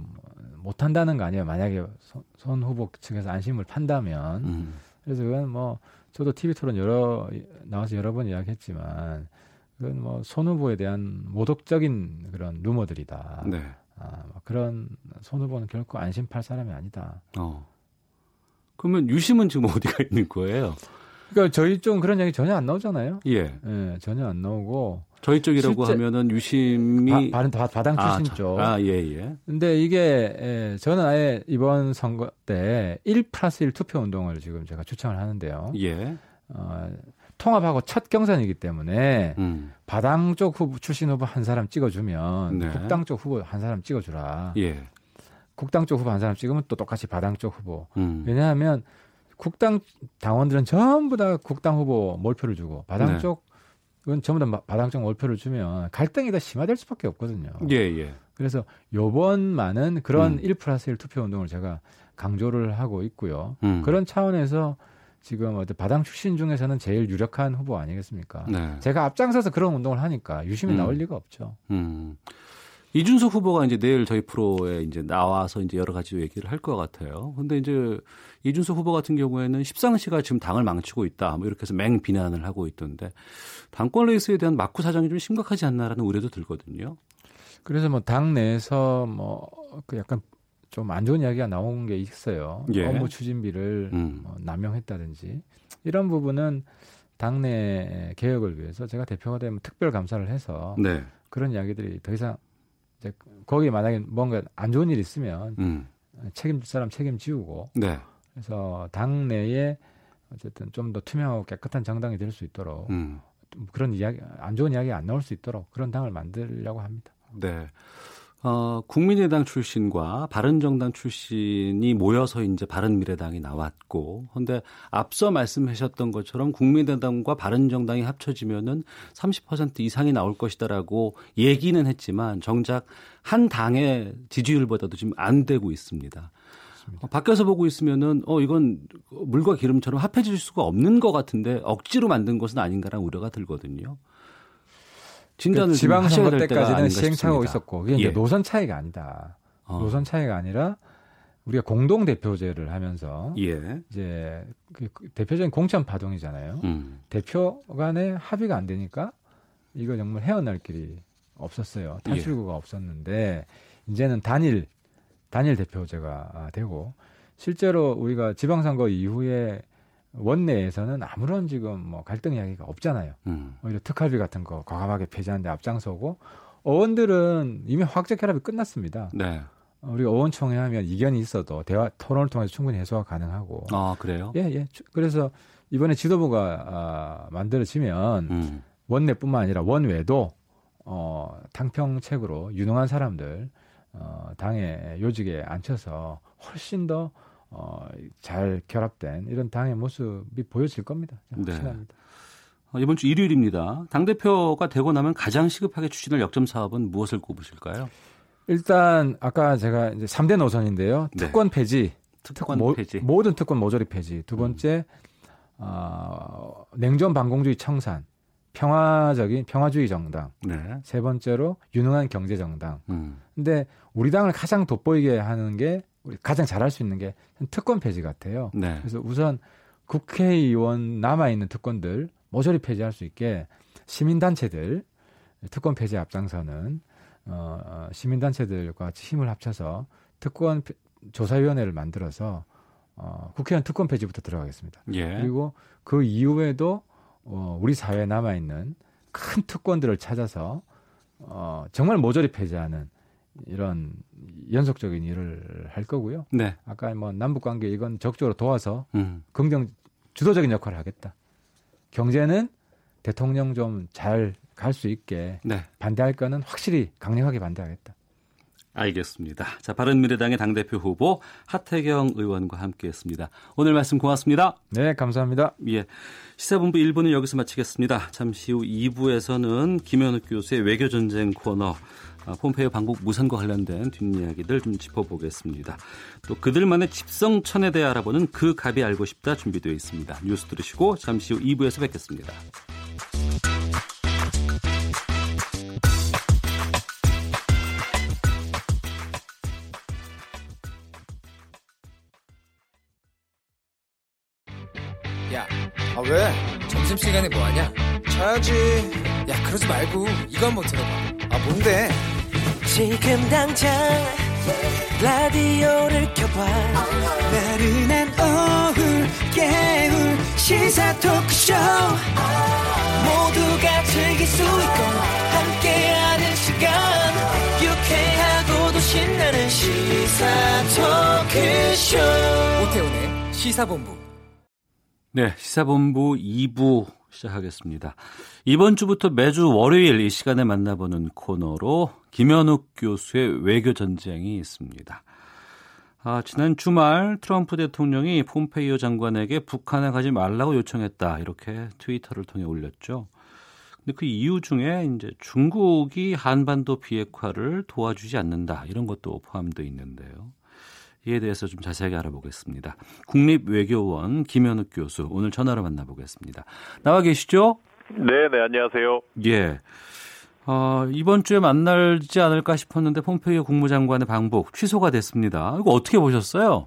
못 한다는 거 아니에요. 만약에 손, 손 후보 측에서 안심을 판다면. 음. 그래서 그건 뭐 저도 TV 토론 여러 나와서 여러 번 이야기했지만 그건 뭐손 후보에 대한 모독적인 그런 루머들이다. 네. 아, 뭐 그런 손 후보는 결코 안심팔 사람이 아니다. 어. 그러면 유심은 지금 어디가 있는 거예요? 그러니까 저희 쪽은 그런 얘기 전혀 안 나오잖아요. 예. 예 전혀 안 나오고 저희 쪽이라고 하면은 유심이 바, 바, 바당 아, 출신 아, 쪽. 아, 예, 예. 근데 이게 예, 저는 아예 이번 선거 때 1 플러스 1 투표 운동을 지금 제가 추천을 하는데요. 예. 어, 통합하고 첫 경선이기 때문에 음. 바당 쪽 후보 출신 후보 한 사람 찍어주면 네. 국당 쪽 후보 한 사람 찍어주라. 예. 국당 쪽 후보 한 사람 찍으면 또 똑같이 바당 쪽 후보. 음. 왜냐하면 국당 당원들은 전부 다 국당 후보 몰표를 주고 바당 네. 쪽 그건 전부 다 바당적 월표를 주면 갈등이 더 심화될 수밖에 없거든요. 예, 예. 그래서 요번만은 그런 음. 1 플러스 1 투표 운동을 제가 강조를 하고 있고요. 음. 그런 차원에서 지금 어떤 바당 출신 중에서는 제일 유력한 후보 아니겠습니까? 네. 제가 앞장서서 그런 운동을 하니까 유심히 음. 나올 리가 없죠. 음. 이준석 후보가 이제 내일 저희 프로에 이제 나와서 이제 여러 가지 얘기를 할 것 같아요. 근데 이제 이준석 후보 같은 경우에는 십상시가 지금 당을 망치고 있다. 뭐 이렇게 해서 맹 비난을 하고 있던데 당권 레이스에 대한 막구 사정이 좀 심각하지 않나라는 우려도 들거든요. 그래서 뭐 당 내에서 뭐 그 약간 좀 안 좋은 이야기가 나온 게 있어요. 예. 업무 추진비를 음. 뭐 남용했다든지 이런 부분은 당내 개혁을 위해서 제가 대표가 되면 특별 감사를 해서 네. 그런 이야기들이 더 이상 이제 거기 만약에 뭔가 안 좋은 일이 있으면 음. 책임질 사람 책임지우고 네. 그래서 당 내에 어쨌든 좀 더 투명하고 깨끗한 정당이 될 수 있도록 음. 그런 이야기 안 좋은 이야기 안 나올 수 있도록 그런 당을 만들려고 합니다. 네. 어, 국민의당 출신과 바른정당 출신이 모여서 이제 바른미래당이 나왔고, 근데 앞서 말씀하셨던 것처럼 국민의당과 바른정당이 합쳐지면은 30% 이상이 나올 것이다라고 얘기는 했지만 정작 한 당의 지지율보다도 지금 안 되고 있습니다. 어, 밖에서 보고 있으면은 어 이건 물과 기름처럼 합해질 수가 없는 것 같은데 억지로 만든 것은 아닌가라는 우려가 들거든요. 진단을 그 지방선거 때까지는 시행착오가 있었고 그게 예. 노선 차이가 아니다. 어. 노선 차이가 아니라 우리가 공동 대표제를 하면서 예. 이제 그, 그 대표적인 공천 파동이잖아요. 음. 대표 간에 합의가 안 되니까 이거 정말 헤어날 길이 없었어요. 탈출구가 예. 없었는데 이제는 단일 단일 대표제가 되고 실제로 우리가 지방선거 이후에 원내에서는 아무런 지금 뭐 갈등 이야기가 없잖아요. 음. 오히려 특활비 같은 거 과감하게 폐지하는데 앞장서고 어원들은 이미 화학적 결합이 끝났습니다. 네. 우리가 어원총회 하면 이견이 있어도 대화 토론을 통해서 충분히 해소가 가능하고. 아 그래요? 예 예. 그래서 이번에 지도부가 아, 만들어지면 음. 원내뿐만 아니라 원외도 어, 당평책으로 유능한 사람들 어, 당의 요직에 앉혀서 훨씬 더 어, 잘 결합된 이런 당의 모습이 보여질 겁니다. 네. 확신합니다. 어, 이번 주 일요일입니다. 당 대표가 되고 나면 가장 시급하게 추진할 역점 사업은 무엇을 꼽으실까요? 일단 아까 제가 이제 3대 노선인데요. 네. 특권 폐지, 특권 모, 폐지, 모든 특권 모조리 폐지. 두 번째 음. 어, 냉전 반공주의 청산, 평화적인 평화주의 정당. 네. 세 번째로 유능한 경제 정당. 음. 근데 우리 당을 가장 돋보이게 하는 게 우리 가장 잘할 수 있는 게 특권 폐지 같아요. 네. 그래서 우선 국회의원 남아 있는 특권들 모조리 폐지할 수 있게 시민단체들 특권 폐지 앞장서는 어, 어 시민단체들과 같이 힘을 합쳐서 특권 조사위원회를 만들어서 어, 국회의원 특권 폐지부터 들어가겠습니다. 예. 그리고 그 이후에도 어, 우리 사회에 남아 있는 큰 특권들을 찾아서 어, 정말 모조리 폐지하는 이런 연속적인 일을 할 거고요. 네. 아까 뭐 남북 관계 이건 적극적으로 도와서 음. 긍정 주도적인 역할을 하겠다. 경제는 대통령 좀 잘 갈 수 있게 네. 반대할 거는 확실히 강력하게 반대하겠다. 알겠습니다. 자, 바른미래당의 당대표 후보 하태경 의원과 함께 했습니다. 오늘 말씀 고맙습니다. 네, 감사합니다. 예. 시사본부 1부는 여기서 마치겠습니다. 잠시 후 2부에서는 김현욱 교수의 외교전쟁 코너 아, 폼페이오 방북 무선과 관련된 뒷이야기들 좀 짚어보겠습니다. 또 그들만의 집성천에 대해 알아보는 그 갑이 알고 싶다 준비되어 있습니다. 뉴스 들으시고 잠시 후 2부에서 뵙겠습니다. 야, 아 왜? 점심시간에 뭐하냐? 자야지. 야, 그러지 말고 이거 한번 들어봐. 아 뭔데? 지금 당장 라디오를 켜봐. 나른한 오후 깨울 시사 토크쇼. 모두가 즐길 수 있고 함께하는 시간. 유쾌하고도 신나는 시사 토크쇼. 오태훈의 시사본부. 네 시사본부 2부 시작하겠습니다. 이번 주부터 매주 월요일 이 시간에 만나보는 코너로 김현욱 교수의 외교 전쟁이 있습니다. 아, 지난 주말 트럼프 대통령이 폼페이오 장관에게 북한에 가지 말라고 요청했다. 이렇게 트위터를 통해 올렸죠. 근데 그 이유 중에 이제 중국이 한반도 비핵화를 도와주지 않는다. 이런 것도 포함되어 있는데요. 이에 대해서 좀 자세하게 알아보겠습니다. 국립외교원 김현욱 교수 오늘 전화로 만나보겠습니다. 나와 계시죠? 네, 네, 안녕하세요. 예. 어, 이번 주에 만날지 않을까 싶었는데 폼페이오 국무장관의 방북 취소가 됐습니다. 이거 어떻게 보셨어요?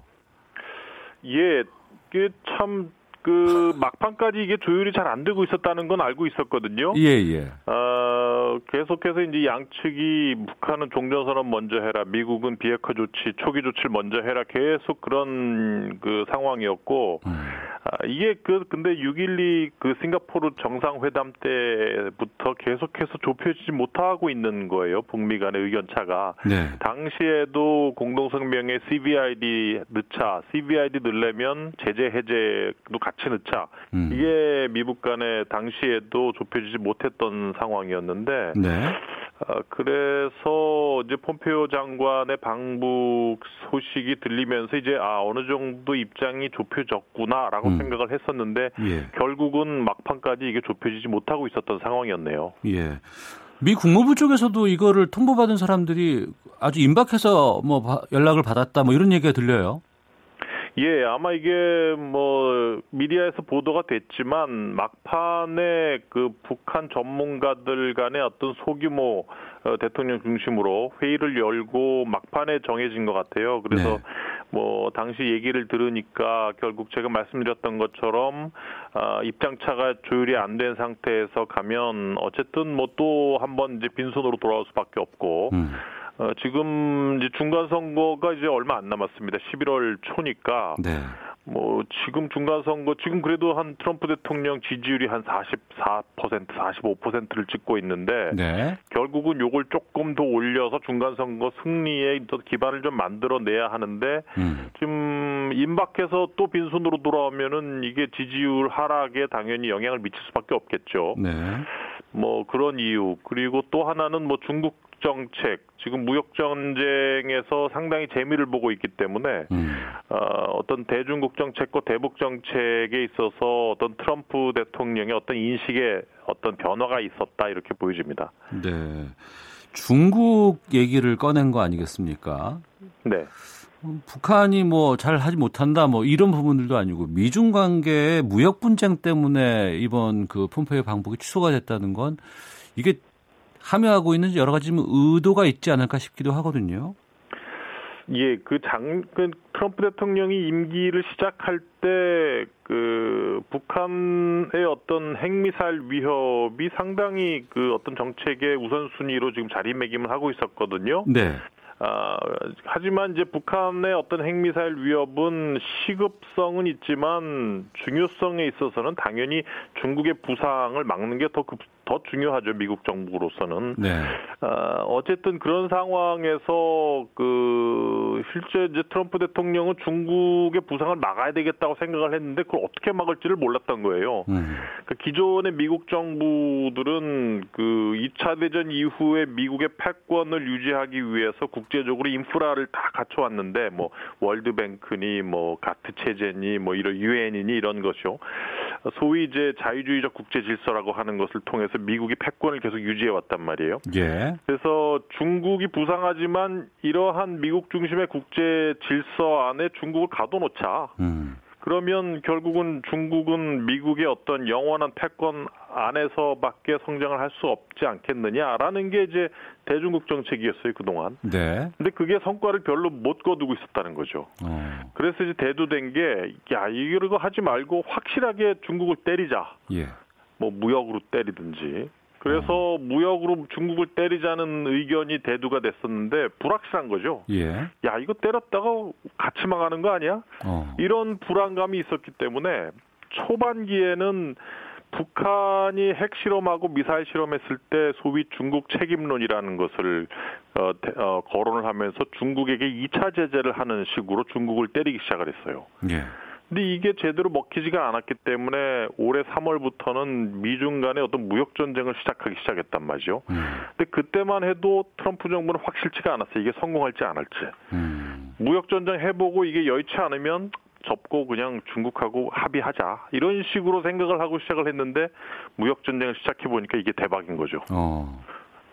예, 그참 그 막판까지 이게 조율이 잘 안 되고 있었다는 건 알고 있었거든요. 예, 예. 어, 계속해서 이제 양측이 북한은 종전선언 먼저 해라, 미국은 비핵화 조치, 초기 조치를 먼저 해라, 계속 그런 그 상황이었고, 음. 아, 이게 그 근데 6.12 그 싱가포르 정상회담 때부터 계속해서 좁혀지지 못하고 있는 거예요. 북미 간의 의견 차가. 네. 당시에도 공동성명에 CVID 넣자, CVID 넣으려면 제재 해제도 같이 넣자. 음. 이게 미국 간에 당시에도 좁혀지지 못했던 상황이었는데. 네. 어, 그래서 이제 폼페오 장관의 방북 소식이 들리면서 이제 아 어느 정도 입장이 좁혀졌구나라고 음. 생각을 했었는데 예. 결국은 막판까지 이게 좁혀지지 못하고 있었던 상황이었네요. 예. 미 국무부 쪽에서도 이거를 통보받은 사람들이 아주 임박해서 뭐 연락을 받았다 뭐 이런 얘기가 들려요. 예, 아마 이게 뭐 미디어에서 보도가 됐지만 막판에 그 북한 전문가들 간의 어떤 소규모 어, 대통령 중심으로 회의를 열고 막판에 정해진 것 같아요. 그래서 네. 뭐 당시 얘기를 들으니까 결국 제가 말씀드렸던 것처럼 어, 입장차가 조율이 안 된 상태에서 가면 어쨌든 뭐 또 한번 이제 빈손으로 돌아올 수밖에 없고. 음. 어, 지금 이제 중간 선거가 이제 얼마 안 남았습니다. 11월 초니까. 네. 뭐 지금 중간 선거 지금 그래도 한 트럼프 대통령 지지율이 한 44%, 45%를 찍고 있는데 네. 결국은 요걸 조금 더 올려서 중간 선거 승리에 기반을 좀 만들어 내야 하는데 음. 지금 임박해서 또 빈손으로 돌아오면은 이게 지지율 하락에 당연히 영향을 미칠 수밖에 없겠죠. 네. 뭐 그런 이유 그리고 또 하나는 뭐 중국 정책 지금 무역 전쟁에서 상당히 재미를 보고 있기 때문에 음. 어, 어떤 대중국 정책과 대북 정책에 있어서 어떤 트럼프 대통령의 어떤 인식에 어떤 변화가 있었다 이렇게 보여집니다. 네. 중국 얘기를 꺼낸 거 아니겠습니까? 네. 북한이 뭐 잘 하지 못한다 뭐 이런 부분들도 아니고 미중 관계의 무역 분쟁 때문에 이번 그 폼페이오 방북이 취소가 됐다는 건 이게 함유하고 있는 여러 가지 의도가 있지 않을까 싶기도 하거든요. 예, 그 장, 그 트럼프 대통령이 임기를 시작할 때, 그, 북한의 어떤 핵미사일 위협이 상당히 그 어떤 정책의 우선순위로 지금 자리매김을 하고 있었거든요. 네. 아, 하지만 이제 북한의 어떤 핵미사일 위협은 시급성은 있지만 중요성에 있어서는 당연히 중국의 부상을 막는 게 더 더 중요하죠 미국 정부로서는. 네. 어, 어쨌든 그런 상황에서 그 실제 이제 트럼프 대통령은 중국의 부상을 막아야 되겠다고 생각을 했는데 그걸 어떻게 막을지를 몰랐던 거예요. 음. 그 기존의 미국 정부들은 그 2차 대전 이후에 미국의 패권을 유지하기 위해서 국제적으로 인프라를 다 갖춰왔는데 뭐 월드뱅크니 뭐 가트 체제니 뭐 이런 유엔이니 이런 것이요. 소위 이제 자유주의적 국제 질서라고 하는 것을 통해서 미국이 패권을 계속 유지해 왔단 말이에요. 예. 그래서 중국이 부상하지만 이러한 미국 중심의 국제 질서 안에 중국을 가둬놓자. 음. 그러면 결국은 중국은 미국의 어떤 영원한 패권 안에서밖에 성장을 할 수 없지 않겠느냐라는 게 이제 대중국 정책이었어요 그동안. 네. 근데 그게 성과를 별로 못 거두고 있었다는 거죠. 어. 그래서 이제 대두된 게야 이거 하지 말고 확실하게 중국을 때리자. 예. 뭐 무역으로 때리든지 그래서 음. 무역으로 중국을 때리자는 의견이 대두가 됐었는데 불확실한 거죠. 예. 야 이거 때렸다가 같이 망하는 거 아니야? 어. 이런 불안감이 있었기 때문에 초반기에는 북한이 핵 실험하고 미사일 실험했을 때 소위 중국 책임론이라는 것을 어, 어, 거론을 하면서 중국에게 2차 제재를 하는 식으로 중국을 때리기 시작을 했어요. 예. 근데 이게 제대로 먹히지가 않았기 때문에 올해 3월부터는 미중 간의 어떤 무역 전쟁을 시작하기 시작했단 말이죠. 음. 근데 그때만 해도 트럼프 정부는 확실치가 않았어요. 이게 성공할지 안 할지. 음. 무역 전쟁 해보고 이게 여의치 않으면 접고 그냥 중국하고 합의하자 이런 식으로 생각을 하고 시작을 했는데 무역 전쟁을 시작해 보니까 이게 대박인 거죠. 어.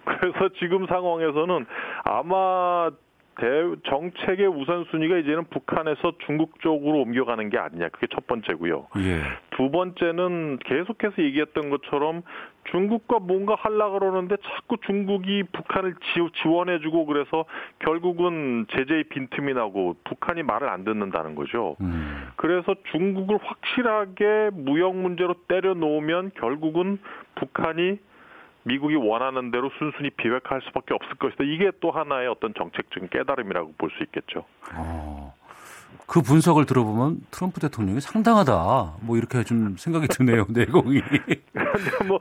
그래서 지금 상황에서는 아마 대, 정책의 우선순위가 이제는 북한에서 중국 쪽으로 옮겨가는 게 아니냐. 그게 첫 번째고요. 예. 두 번째는 계속해서 얘기했던 것처럼 중국과 뭔가 하려고 그러는데 자꾸 중국이 북한을 지, 원해주고 그래서 결국은 제재의 빈틈이 나고 북한이 말을 안 듣는다는 거죠. 음. 그래서 중국을 확실하게 무역 문제로 때려 놓으면 결국은 북한이 미국이 원하는 대로 순순히 비핵화할 수밖에 없을 것이다. 이게 또 하나의 어떤 정책적인 깨달음이라고 볼 수 있겠죠. 어. 그 분석을 들어보면 트럼프 대통령이 상당하다. 뭐 이렇게 좀 생각이 드네요. 내공이. 뭐,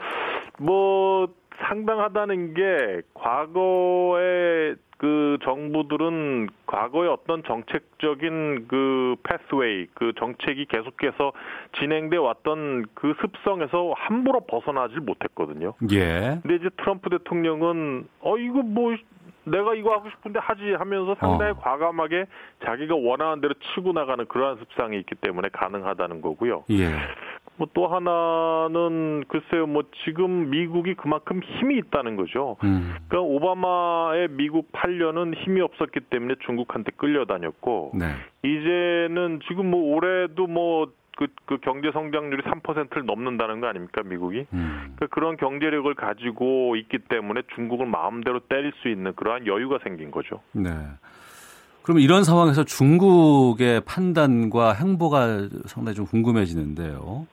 뭐 상당하다는 게 과거에 그 정부들은 과거의 어떤 정책적인 그 패스웨이, 그 정책이 계속해서 진행돼 왔던 그 습성에서 함부로 벗어나질 못했거든요. 예. 근데 이제 트럼프 대통령은 어 이거 뭐 내가 이거 하고 싶은데 하지 하면서 상당히 어. 과감하게 자기가 원하는 대로 치고 나가는 그러한 습성이 있기 때문에 가능하다는 거고요. 예. 뭐 또 하나는 글쎄요, 뭐 지금 미국이 그만큼 힘이 있다는 거죠. 음. 그러니까 오바마의 미국 8년은 힘이 없었기 때문에 중국한테 끌려다녔고 네. 이제는 지금 뭐 올해도 뭐 그, 그 경제 성장률이 3%를 넘는다는 거 아닙니까, 미국이? 음. 그러니까 그런 경제력을 가지고 있기 때문에 중국을 마음대로 때릴 수 있는 그러한 여유가 생긴 거죠. 네. 그러면 이런 상황에서 중국의 판단과 행보가 상당히 좀 궁금해지는데요.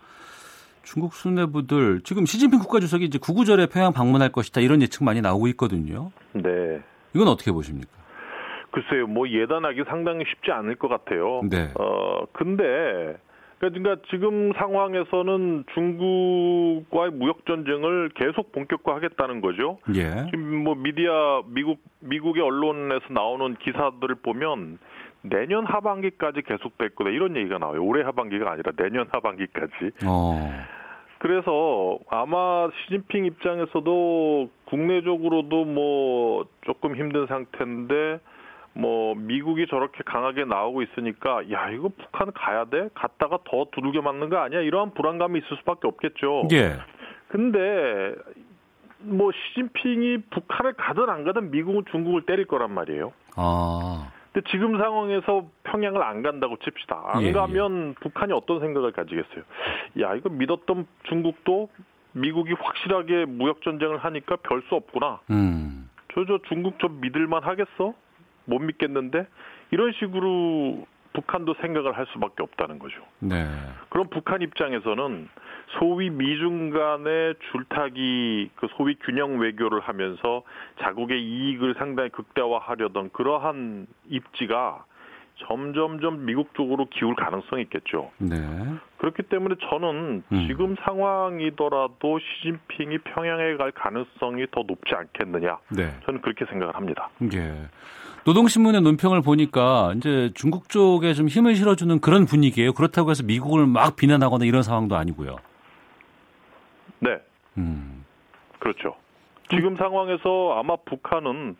중국 수뇌부들 지금 시진핑 국가주석이 이제 구구절에 평양 방문할 것이다 이런 예측 많이 나오고 있거든요. 네. 이건 어떻게 보십니까? 글쎄요, 뭐 예단하기 상당히 쉽지 않을 것 같아요. 네. 어 근데 그러니까 지금 상황에서는 중국과의 무역 전쟁을 계속 본격화하겠다는 거죠. 예. 지금 뭐 미디어 미국 미국의 언론에서 나오는 기사들을 보면 내년 하반기까지 계속될 거다 이런 얘기가 나와요. 올해 하반기가 아니라 내년 하반기까지. 어. 그래서 아마 시진핑 입장에서도 국내적으로도 뭐 조금 힘든 상태인데 뭐 미국이 저렇게 강하게 나오고 있으니까 야 이거 북한 가야 돼 갔다가 더 두들겨 맞는 거 아니야 이러한 불안감이 있을 수밖에 없겠죠. 예. 근데 뭐 시진핑이 북한을 가든 안 가든 미국은 중국을 때릴 거란 말이에요. 아. 근데 지금 상황에서 평양을 안 간다고 칩시다. 안 예, 가면 예. 북한이 어떤 생각을 가지겠어요? 야 이거 믿었던 중국도 미국이 확실하게 무역 전쟁을 하니까 별 수 없구나. 음. 저저 중국 좀 믿을만 하겠어? 못 믿겠는데 이런 식으로 북한도 생각을 할 수밖에 없다는 거죠. 네. 그럼 북한 입장에서는 소위 미중 간의 줄타기 그 소위 균형 외교를 하면서 자국의 이익을 상당히 극대화하려던 그러한 입지가 점점점 미국 쪽으로 기울 가능성이 있겠죠. 네. 그렇기 때문에 저는 음. 지금 상황이더라도 시진핑이 평양에 갈 가능성이 더 높지 않겠느냐. 네. 저는 그렇게 생각을 합니다. 예. 노동신문의 논평을 보니까 이제 중국 쪽에 좀 힘을 실어주는 그런 분위기예요. 그렇다고 해서 미국을 막 비난하거나 이런 상황도 아니고요. 네. 음. 그렇죠. 지금 음. 상황에서 아마 북한은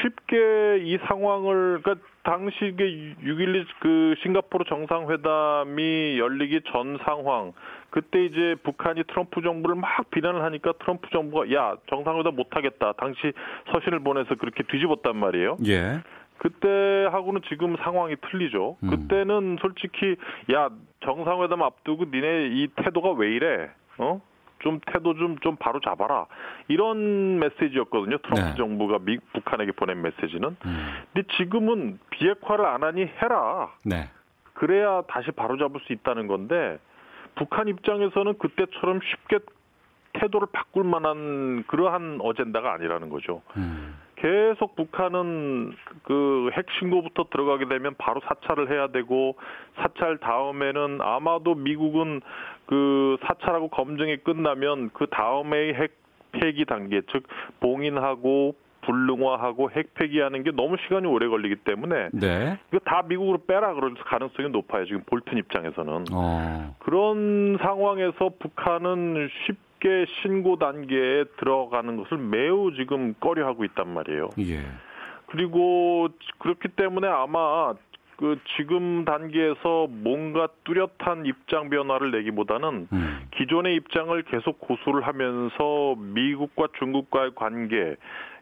쉽게 이 상황을 그러니까 당시 그6.12 그 싱가포르 정상회담이 열리기 전 상황 그때 이제 북한이 트럼프 정부를 막 비난을 하니까 트럼프 정부가 야 정상회담 못하겠다 당시 서신을 보내서 그렇게 뒤집었단 말이에요. 예. 그때하고는 지금 상황이 틀리죠. 음. 그때는 솔직히 야 정상회담 앞두고 니네 이 태도가 왜 이래? 어? 좀 태도 좀, 좀 바로 잡아라. 이런 메시지였거든요. 트럼프 네. 정부가 미, 북한에게 보낸 메시지는. 음. 근데 지금은 비핵화를 안 하니 해라. 네. 그래야 다시 바로 잡을 수 있다는 건데 북한 입장에서는 그때처럼 쉽게 태도를 바꿀 만한 그러한 어젠다가 아니라는 거죠. 음. 계속 북한은 그 핵신고부터 들어가게 되면 바로 사찰을 해야 되고 사찰 다음에는 아마도 미국은 그 사찰하고 검증이 끝나면 그 다음에 핵 폐기 단계 즉 봉인하고 불능화하고 핵 폐기하는 게 너무 시간이 오래 걸리기 때문에 네. 이거 다 미국으로 빼라 그럴 가능성이 높아요. 지금 볼튼 입장에서는 어. 그런 상황에서 북한은 쉽게 신고 단계에 들어가는 것을 매우 지금 꺼려하고 있단 말이에요. 예. 그리고 그렇기 때문에 아마 그 지금 단계에서 뭔가 뚜렷한 입장 변화를 내기보다는 음. 기존의 입장을 계속 고수를 하면서 미국과 중국과의 관계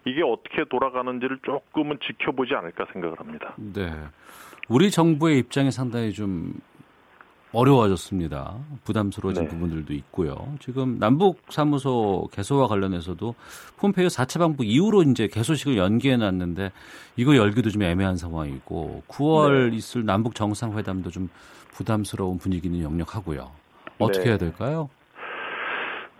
이게 어떻게 돌아가는지를 조금은 지켜보지 않을까 생각을 합니다. 네. 우리 정부의 입장이 상당히 좀 어려워졌습니다. 부담스러워진 네. 부분들도 있고요. 지금 남북 사무소 개소와 관련해서도 폼페이오 4차 방북 이후로 이제 개소식을 연기해 놨는데 이거 열기도 좀 애매한 상황이고 9월 네. 있을 남북 정상회담도 좀 부담스러운 분위기는 역력하고요. 어떻게 네. 해야 될까요?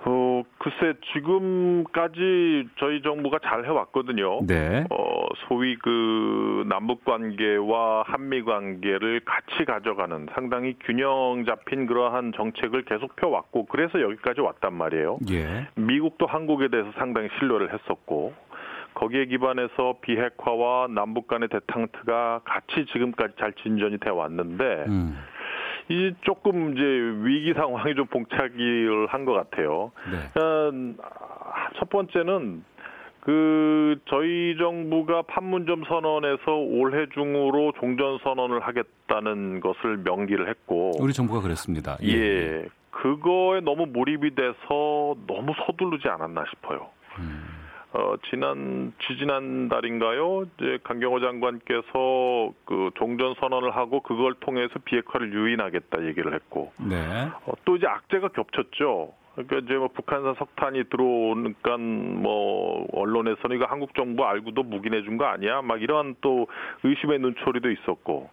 어, 글쎄 지금까지 저희 정부가 잘 해왔거든요. 네. 어, 소위 그 남북 관계와 한미 관계를 같이 가져가는 상당히 균형 잡힌 그러한 정책을 계속 펴왔고 그래서 여기까지 왔단 말이에요. 예. 미국도 한국에 대해서 상당히 신뢰를 했었고 거기에 기반해서 비핵화와 남북 간의 대탕트가 같이 지금까지 잘 진전이 돼 왔는데. 음. 이 조금 이제 위기 상황이 좀 봉착을 한 것 같아요. 네. 음, 첫 번째는 그 저희 정부가 판문점 선언에서 올해 중으로 종전 선언을 하겠다는 것을 명기를 했고 우리 정부가 그랬습니다. 예. 예. 그거에 너무 몰입이 돼서 너무 서두르지 않았나 싶어요. 음. 어, 지난 지지난 달인가요? 이제 강경호 장관께서 그 종전 선언을 하고 그걸 통해서 비핵화를 유인하겠다 얘기를 했고, 네. 어, 또 이제 악재가 겹쳤죠. 그러니까 이제 뭐 북한산 석탄이 들어오니까 뭐 언론에서는 이거 한국 정부 알고도 묵인해 준 거 아니야? 막 이러한 또 의심의 눈초리도 있었고,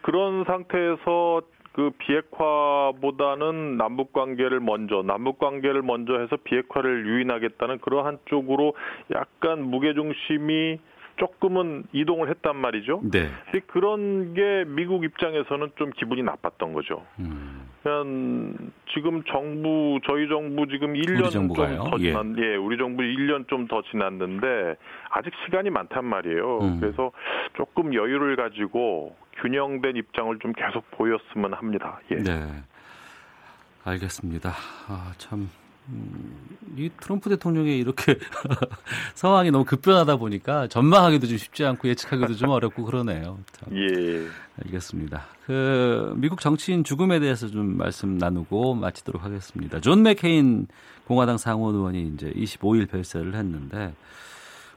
그런 상태에서 그 비핵화보다는 남북 관계를 먼저 남북 관계를 먼저 해서 비핵화를 유인하겠다는 그러한 쪽으로 약간 무게 중심이 조금은 이동을 했단 말이죠. 네. 그런 게 미국 입장에서는 좀 기분이 나빴던 거죠. 음. 그냥 지금 정부 저희 정부 지금 1년 좀더 지난 예. 예, 우리 정부 1년 좀 더 지났는데 아직 시간이 많단 말이에요. 음. 그래서 조금 여유를 가지고 균형된 입장을 좀 계속 보였으면 합니다. 예. 네. 알겠습니다. 아, 참. 음, 이 트럼프 대통령의 이렇게 상황이 너무 급변하다 보니까 전망하기도 좀 쉽지 않고 예측하기도 좀 어렵고 그러네요. 참. 예. 알겠습니다. 그 미국 정치인 죽음에 대해서 좀 말씀 나누고 마치도록 하겠습니다. 존 맥케인 공화당 상원 의원이 이제 25일 별세를 했는데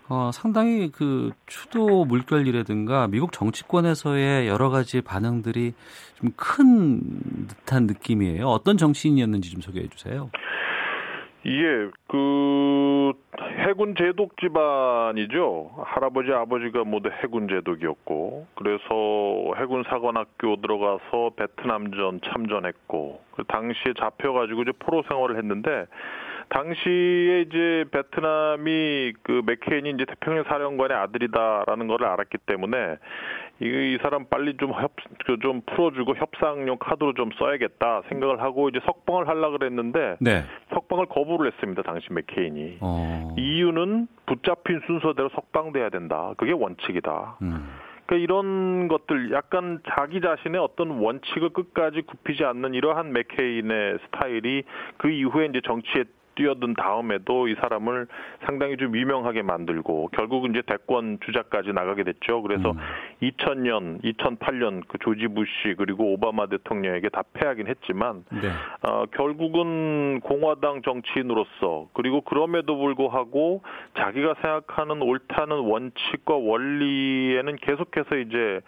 어, 상당히 그 추도 물결이라든가 미국 정치권에서의 여러 가지 반응들이 좀 큰 듯한 느낌이에요. 어떤 정치인이었는지 좀 소개해 주세요. 예, 그 해군 제독 집안이죠. 할아버지 아버지가 모두 해군 제독이었고 그래서 해군 사관학교 들어가서 베트남전 참전했고 그 당시에 잡혀가지고 이제 포로 생활을 했는데 당시에 이제 베트남이 그 맥케인이 이제 태평양 사령관의 아들이다라는 걸 알았기 때문에 이, 이 사람 빨리 좀 협, 그좀 풀어주고 협상용 카드로 좀 써야겠다 생각을 하고 이제 석방을 하려 그랬는데 네. 석방을 거부를 했습니다. 당시 맥케인이. 어. 이유는 붙잡힌 순서대로 석방돼야 된다. 그게 원칙이다. 음. 그러니까 이런 것들 약간 자기 자신의 어떤 원칙을 끝까지 굽히지 않는 이러한 맥케인의 스타일이 그 이후에 이제 정치에 뛰어든 다음에도 이 사람을 상당히 좀 유명하게 만들고 결국은 이제 대권 주자까지 나가게 됐죠. 그래서 음. 2000년, 2008년 그 조지 부시 그리고 오바마 대통령에게 다 패하긴 했지만 네. 어, 결국은 공화당 정치인으로서 그리고 그럼에도 불구하고 자기가 생각하는 옳다는 원칙과 원리에는 계속해서 이제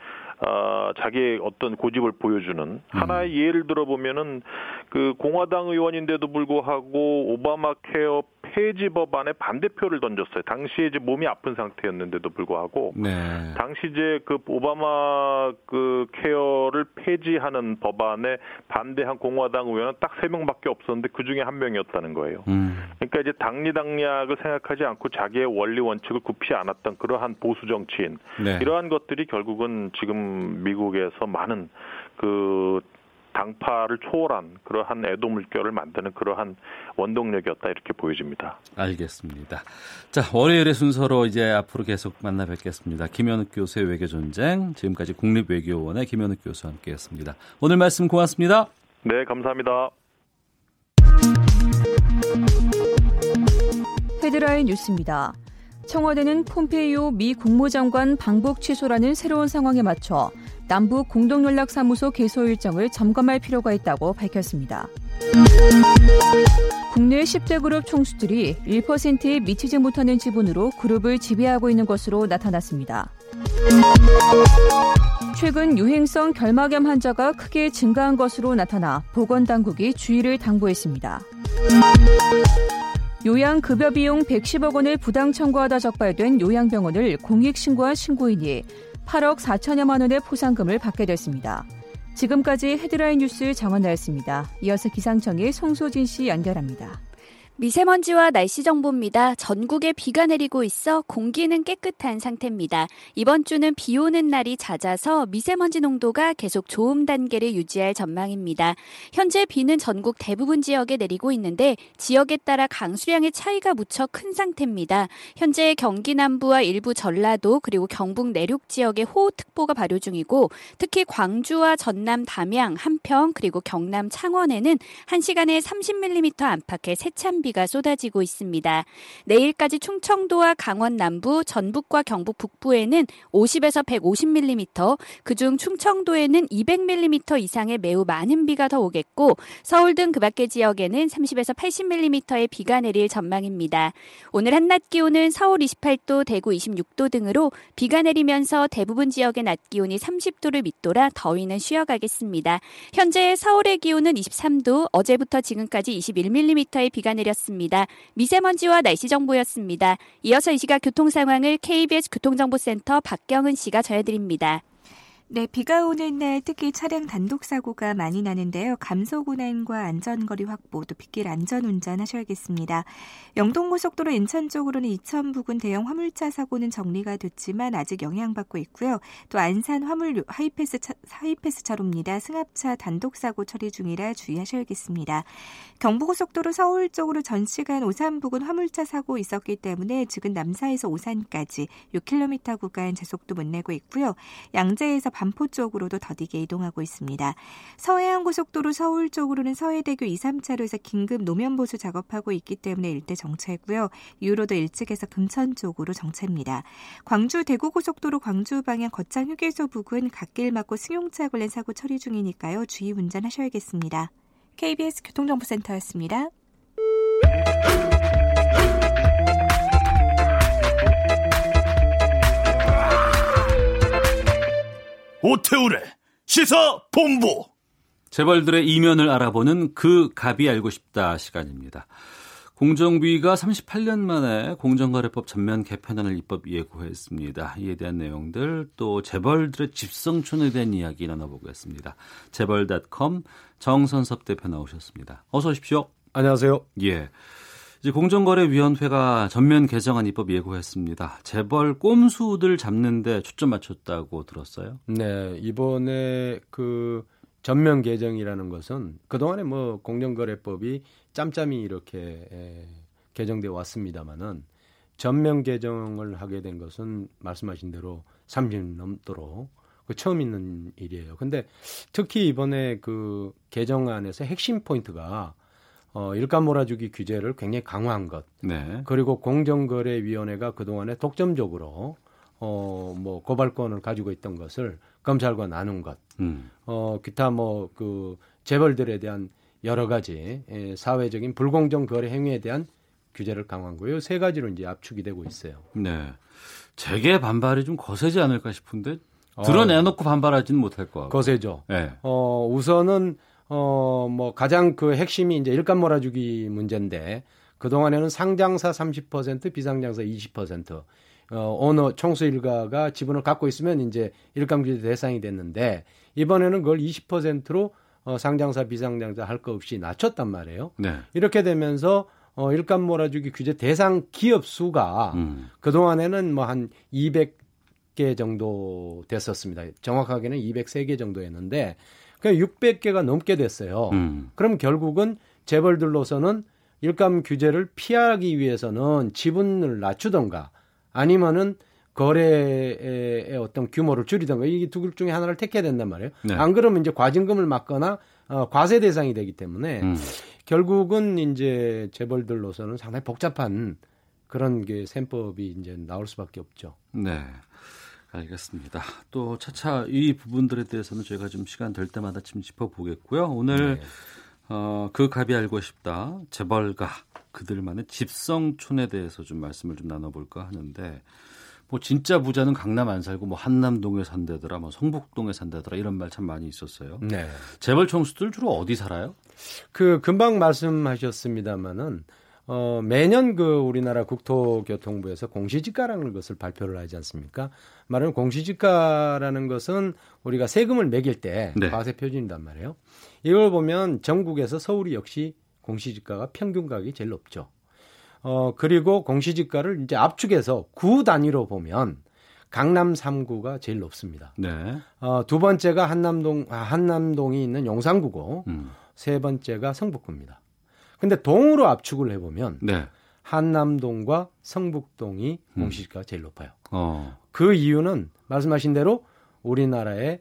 어, 자기의 어떤 고집을 보여주는 음. 하나의 예를 들어보면은 그 공화당 의원인데도 불구하고 오바마 케어 폐지 법안에 반대표를 던졌어요. 당시에 이제 몸이 아픈 상태였는데도 불구하고 네. 당시 이제 그 오바마 그 케어를 폐지하는 법안에 반대한 공화당 의원은 딱 세 명밖에 없었는데 그 중에 한 명이었다는 거예요. 음. 그러니까 이제 당리당략을 생각하지 않고 자기의 원리 원칙을 굽히 않았던 그러한 보수 정치인 네. 이러한 것들이 결국은 지금 미국에서 많은 그 당파를 초월한 그러한 애도 물결을 만드는 그러한 원동력이었다 이렇게 보여집니다. 알겠습니다. 자 월요일의 순서로 이제 앞으로 계속 만나 뵙겠습니다. 김현욱 교수의 외교 전쟁 지금까지 국립외교원의 김현욱 교수와 함께했습니다. 오늘 말씀 고맙습니다. 네 감사합니다. 헤드라인 뉴스입니다. 청와대는 폼페이오 미 국무장관 방북 취소라는 새로운 상황에 맞춰 남북 공동연락사무소 개소 일정을 점검할 필요가 있다고 밝혔습니다. 국내 10대 그룹 총수들이 1%에 미치지 못하는 지분으로 그룹을 지배하고 있는 것으로 나타났습니다. 최근 유행성 결막염 환자가 크게 증가한 것으로 나타나 보건당국이 주의를 당부했습니다. 요양급여 비용 110억 원을 부당 청구하다 적발된 요양병원을 공익신고한 신고인이 8억 4천여만 원의 포상금을 받게 됐습니다. 지금까지 헤드라인 뉴스 정원 나였습니다. 이어서 기상청의 송소진 씨 연결합니다. 미세먼지와 날씨 정보입니다. 전국에 비가 내리고 있어 공기는 깨끗한 상태입니다. 이번 주는 비 오는 날이 잦아서 미세먼지 농도가 계속 좋음 단계를 유지할 전망입니다. 현재 비는 전국 대부분 지역에 내리고 있는데 지역에 따라 강수량의 차이가 무척 큰 상태입니다. 현재 경기 남부와 일부 전라도 그리고 경북 내륙 지역에 호우특보가 발효 중이고 특히 광주와 전남 담양, 한평 그리고 경남 창원에는 1시간에 30mm 안팎의 세찬 비가 쏟아지고 있습니다. 내일까지 충청도와 강원 남부, 전북과 경북 북부에는 50에서 150mm, 그중 충청도에는 200mm 이상의 매우 많은 비가 더 오겠고 서울 등 그 밖의 지역에는 30에서 80mm의 비가 내릴 전망입니다. 오늘 한낮 기온은 서울 28도, 대구 26도 등으로 비가 내리면서 대부분 지역의 낮 기온이 30도를 밑돌아 더위는 쉬어가겠습니다. 현재 서울의 기온은 23도, 어제부터 지금까지 21mm의 비가 내렸습니다. 있습니다. 미세먼지와 날씨 정보였습니다. 이어서 이 시각 교통 상황을 KBS 교통정보센터 박경은 씨가 전해드립니다. 네, 비가 오는 날 특히 차량 단독 사고가 많이 나는데요. 감속 운행과 안전거리 확보, 또 빗길 안전 운전하셔야겠습니다. 영동고속도로 인천 쪽으로는 이천 부근 대형 화물차 사고는 정리가 됐지만 아직 영향받고 있고요. 또 안산 화물 하이패스 차, 하이패스 차로입니다. 승합차 단독 사고 처리 중이라 주의하셔야겠습니다. 경부고속도로 서울 쪽으로 전 시간 오산 부근 화물차 사고 있었기 때문에 지금 남사에서 오산까지 6km 구간 제속도 못 내고 있고요. 양재에서 반포 쪽으로도 더디게 이동하고 있습니다. 서해안 고속도로 서울 쪽으로는 서해대교 2, 3차로에서 긴급 노면 보수 작업하고 있기 때문에 일대 정체고요. 이후로도 일찍에서 금천 쪽으로 정체입니다. 광주 대구 고속도로 광주 방향 거창 휴게소 부근 갓길 막고 승용차 관련 사고 처리 중이니까요. 주의 운전하셔야겠습니다. KBS 교통정보센터였습니다. 오태우래 시사 본부 재벌들의 이면을 알아보는 그 갑이 알고 싶다 시간입니다. 공정위가 38년 만에 공정거래법 전면 개편안을 입법 예고했습니다. 이에 대한 내용들 또 재벌들의 집성촌에 대한 이야기 나눠보겠습니다. 재벌닷컴 정선섭 대표 나오셨습니다. 어서 오십시오. 안녕하세요. 예. 이제 공정거래위원회가 전면 개정안 입법 예고했습니다. 재벌 꼼수들 잡는데 초점 맞췄다고 들었어요. 네, 이번에 그 전면 개정이라는 것은 그동안에 뭐 공정거래법이 짬짬이 이렇게 에, 개정돼 왔습니다마는 전면 개정을 하게 된 것은 말씀하신 대로 30년 넘도록 그 처음 있는 일이에요. 근데 특히 이번에 그 개정안에서 핵심 포인트가 어, 일감 몰아주기 규제를 굉장히 강화한 것. 네. 그리고 공정거래위원회가 그동안에 독점적으로 어, 뭐 고발권을 가지고 있던 것을 검찰과 나눈 것. 음. 어, 기타 뭐 그 재벌들에 대한 여러 가지 예, 사회적인 불공정 거래 행위에 대한 규제를 강화한 거예요. 세 가지로 이제 압축이 되고 있어요. 네. 재계 반발이 좀 거세지 않을까 싶은데 드러내놓고 반발하지는 못할 것 같고. 거세죠. 네. 어, 우선은 어, 뭐 가장 그 핵심이 이제 일감 몰아주기 문제인데 그동안에는 상장사 30% 비상장사 20% 어, 어느 총수 일가가 지분을 갖고 있으면 이제 일감 규제 대상이 됐는데 이번에는 그걸 20%로 어, 상장사 비상장사 할 거 없이 낮췄단 말이에요. 네. 이렇게 되면서 어, 일감 몰아주기 규제 대상 기업 수가 음. 그동안에는 뭐 한 200개 정도 됐었습니다. 정확하게는 203개 정도였는데 그냥 600개가 넘게 됐어요. 음. 그럼 결국은 재벌들로서는 일감 규제를 피하기 위해서는 지분을 낮추던가 아니면은 거래의 어떤 규모를 줄이던가 이게 두 중에 하나를 택해야 된단 말이에요. 네. 안 그러면 이제 과징금을 막거나 어, 과세 대상이 되기 때문에 음. 결국은 이제 재벌들로서는 상당히 복잡한 그런 게 셈법이 이제 나올 수밖에 없죠. 네. 알겠습니다. 또 차차 이 부분들에 대해서는 저희가 좀 시간 될 때마다 좀 짚어보겠고요. 오늘 네. 어, 그 갑이 알고 싶다 재벌가 그들만의 집성촌에 대해서 좀 말씀을 좀 나눠볼까 하는데 뭐 진짜 부자는 강남 안 살고 뭐 한남동에 산다더라, 뭐 성북동에 산다더라 이런 말 참 많이 있었어요. 네. 재벌 총수들 주로 어디 살아요? 그 금방 말씀하셨습니다마는 어, 매년 그 우리나라 국토교통부에서 공시지가라는 것을 발표를 하지 않습니까? 말하면 공시지가라는 것은 우리가 세금을 매길 때 네. 과세 표준이단 말이에요. 이걸 보면 전국에서 서울이 역시 공시지가가 평균 가격이 제일 높죠. 어, 그리고 공시지가를 이제 압축해서 구 단위로 보면 강남 3구가 제일 높습니다. 네. 어, 두 번째가 한남동, 아, 한남동이 있는 용산구고, 음. 세 번째가 성북구입니다. 근데 동으로 압축을 해보면, 네. 한남동과 성북동이 음. 공시지가가 제일 높아요. 어. 그 이유는 말씀하신 대로 우리나라에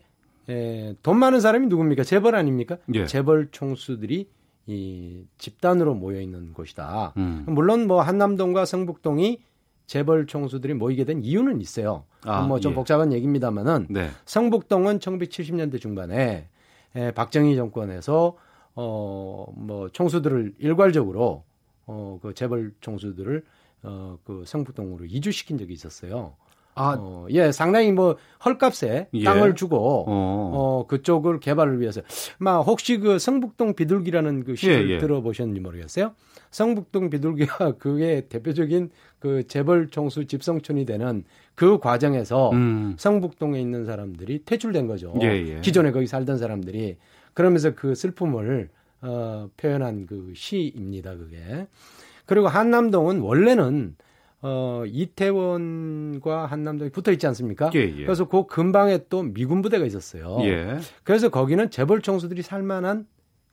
에, 돈 많은 사람이 누굽니까? 재벌 아닙니까? 예. 재벌 총수들이 이 집단으로 모여 있는 곳이다. 음. 물론 뭐 한남동과 성북동이 재벌 총수들이 모이게 된 이유는 있어요. 아, 뭐좀 예. 복잡한 얘기입니다만은 네. 성북동은 1970년대 중반에 에, 박정희 정권에서 어 뭐 총수들을 일괄적으로 어 그 재벌 총수들을 어 그 성북동으로 이주시킨 적이 있었어요. 아, 어, 예, 상당히 뭐 헐값에 예. 땅을 주고 어. 어. 그쪽을 개발을 위해서. 막 혹시 그 성북동 비둘기라는 그 시를 예, 예. 들어보셨는지 모르겠어요. 성북동 비둘기가 그게 대표적인 그 재벌 총수 집성촌이 되는 그 과정에서 음. 성북동에 있는 사람들이 퇴출된 거죠. 예, 예. 기존에 거기 살던 사람들이 그러면서 그 슬픔을 어, 표현한 그 시입니다. 그게. 그리고 한남동은 원래는 어, 이태원과 한남동이 붙어 있지 않습니까? 예, 예. 그래서 그 근방에 또 미군 부대가 있었어요. 예. 그래서 거기는 재벌 총수들이 살만한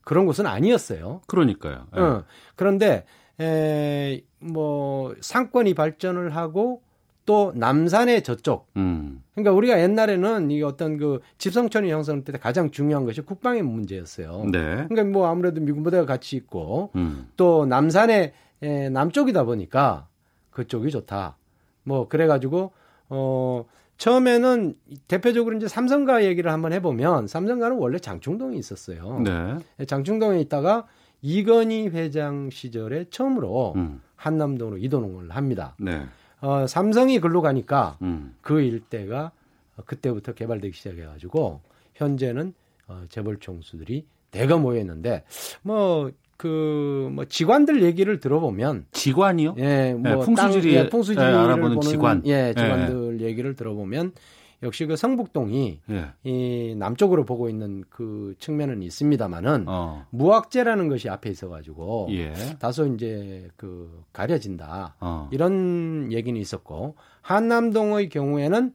그런 곳은 아니었어요. 그러니까요. 예. 어, 그런데 에, 뭐 상권이 발전을 하고 또 남산의 저쪽. 음. 그러니까 우리가 옛날에는 이 어떤 그 집성촌이 형성될 때 가장 중요한 것이 국방의 문제였어요. 네. 그러니까 뭐 아무래도 미군 부대가 같이 있고 음. 또 남산의 에, 남쪽이다 보니까 그쪽이 좋다. 뭐 그래가지고 어 처음에는 대표적으로 이제 삼성가 얘기를 한번 해보면 삼성가는 원래 장충동에 있었어요. 네. 장충동에 있다가 이건희 회장 시절에 처음으로 음. 한남동으로 이동을 합니다. 네. 어, 삼성이 글로 가니까 음. 그 일대가 그때부터 개발되기 시작해가지고 현재는 어, 재벌 총수들이 대거 모여 있는데 뭐 그 뭐 직관들 얘기를 들어보면 직관이요? 예, 뭐 네, 풍수지리 예, 풍수지리를 예, 알아보는 직관. 예, 직관들 예. 얘기를 들어보면 역시 그 성북동이 예. 이 남쪽으로 보고 있는 그 측면은 있습니다만은 어. 무학재라는 것이 앞에 있어가지고 예. 다소 이제 그 가려진다 어. 이런 얘기는 있었고 한남동의 경우에는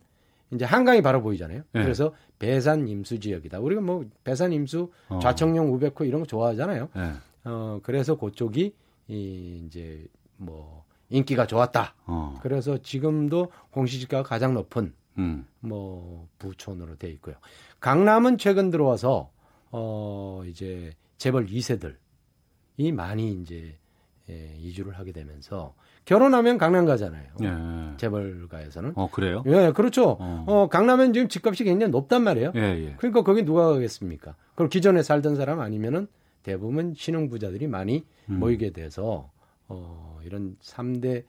이제 한강이 바로 보이잖아요. 예. 그래서 배산 임수 지역이다. 우리가 뭐 배산 임수, 어. 좌청룡 우백호 이런 거 좋아하잖아요. 예. 어, 그래서 그쪽이 이 이제 뭐 인기가 좋았다. 어. 그래서 지금도 공시지가가 가장 높은 음. 뭐 부촌으로 돼 있고요. 강남은 최근 들어와서 어 이제 재벌 2세들이 많이 이제 예, 이주를 하게 되면서 결혼하면 강남 가잖아요. 예. 재벌가에서는. 어 그래요? 예, 그렇죠. 어. 어 강남은 지금 집값이 굉장히 높단 말이에요. 예, 예. 그러니까 거기 누가 가겠습니까? 그럼 기존에 살던 사람 아니면은 대부분 신흥부자들이 많이 음. 모이게 돼서 어, 이런 3대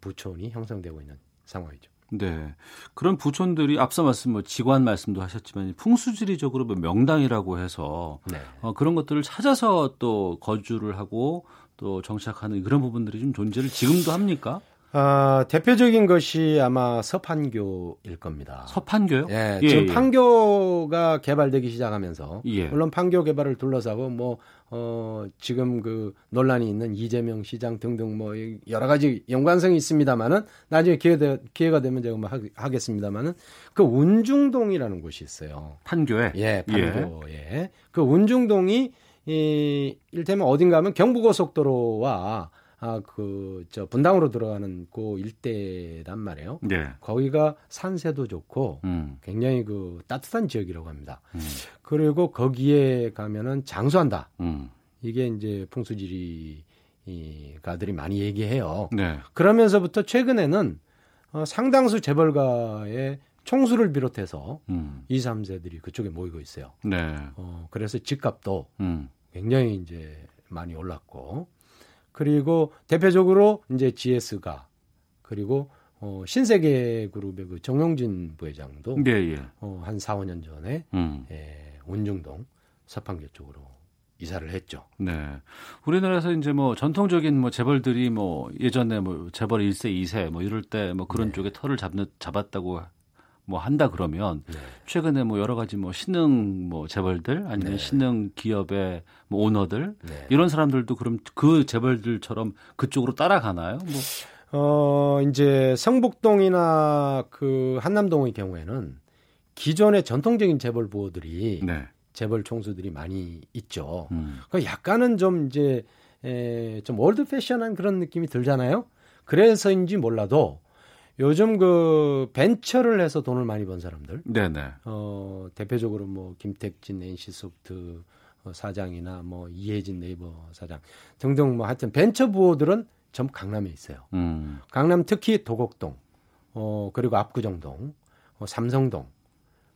부촌이 형성되고 있는 상황이죠. 네. 그런 부촌들이 앞서 말씀 뭐 직관 말씀도 하셨지만 풍수지리적으로 뭐 명당이라고 해서 네. 어, 그런 것들을 찾아서 또 거주를 하고 또 정착하는 그런 부분들이 좀 존재를 지금도 합니까? 어, 대표적인 것이 아마 서판교일 겁니다. 서판교요? 예, 예 지금 예. 판교가 개발되기 시작하면서 예. 물론 판교 개발을 둘러싸고 뭐 어, 지금 그 논란이 있는 이재명 시장 등등 뭐 여러 가지 연관성이 있습니다만은 나중에 기회 되, 기회가 되면 제가 뭐 하, 겠습니다만은 그 운중동이라는 곳이 있어요. 판교에? 예, 판교에. 예. 그 운중동이 이 일테면 어딘가 하면 경부고속도로와 아, 그, 저, 분당으로 들어가는 그 일대란 말이에요. 네. 거기가 산세도 좋고, 음. 굉장히 그 따뜻한 지역이라고 합니다. 음. 그리고 거기에 가면은 장수한다. 음. 이게 이제 풍수지리 이 가들이 많이 얘기해요. 네. 그러면서부터 최근에는 어, 상당수 재벌가의 총수를 비롯해서 음. 2, 3세들이 그쪽에 모이고 있어요. 네. 어, 그래서 집값도 음. 굉장히 이제 많이 올랐고, 그리고 대표적으로 이제 GS가 그리고 어, 신세계 그룹의 그 정용진 부회장도 예, 예. 어, 한 4, 5년 전에 음. 예, 운중동 서판교 쪽으로 이사를 했죠. 네. 우리나라에서 이제 뭐 전통적인 뭐 재벌들이 뭐 예전에 뭐 재벌 1세, 2세 뭐 이럴 때 뭐 그런 네. 쪽에 털을 잡는 잡았다고 뭐 한다 그러면 네. 최근에 뭐 여러 가지 뭐 신흥 뭐 재벌들 아니면 네. 신흥 기업의 뭐 오너들 네. 이런 사람들도 그럼 그 재벌들처럼 그쪽으로 따라가나요? 뭐. 어 이제 성북동이나 그 한남동의 경우에는 기존의 전통적인 재벌 부호들이 네. 재벌 총수들이 많이 있죠. 음. 그 약간은 좀 이제 에, 좀 old fashion한 그런 느낌이 들잖아요. 그래서인지 몰라도 요즘 그 벤처를 해서 돈을 많이 번 사람들. 네네. 어, 대표적으로 뭐 김택진 NC소프트 어, 사장이나 뭐 이해진 네이버 사장 등등 뭐 하여튼 벤처 부호들은 전부 강남에 있어요. 음. 강남 특히 도곡동, 어, 그리고 압구정동, 어, 삼성동,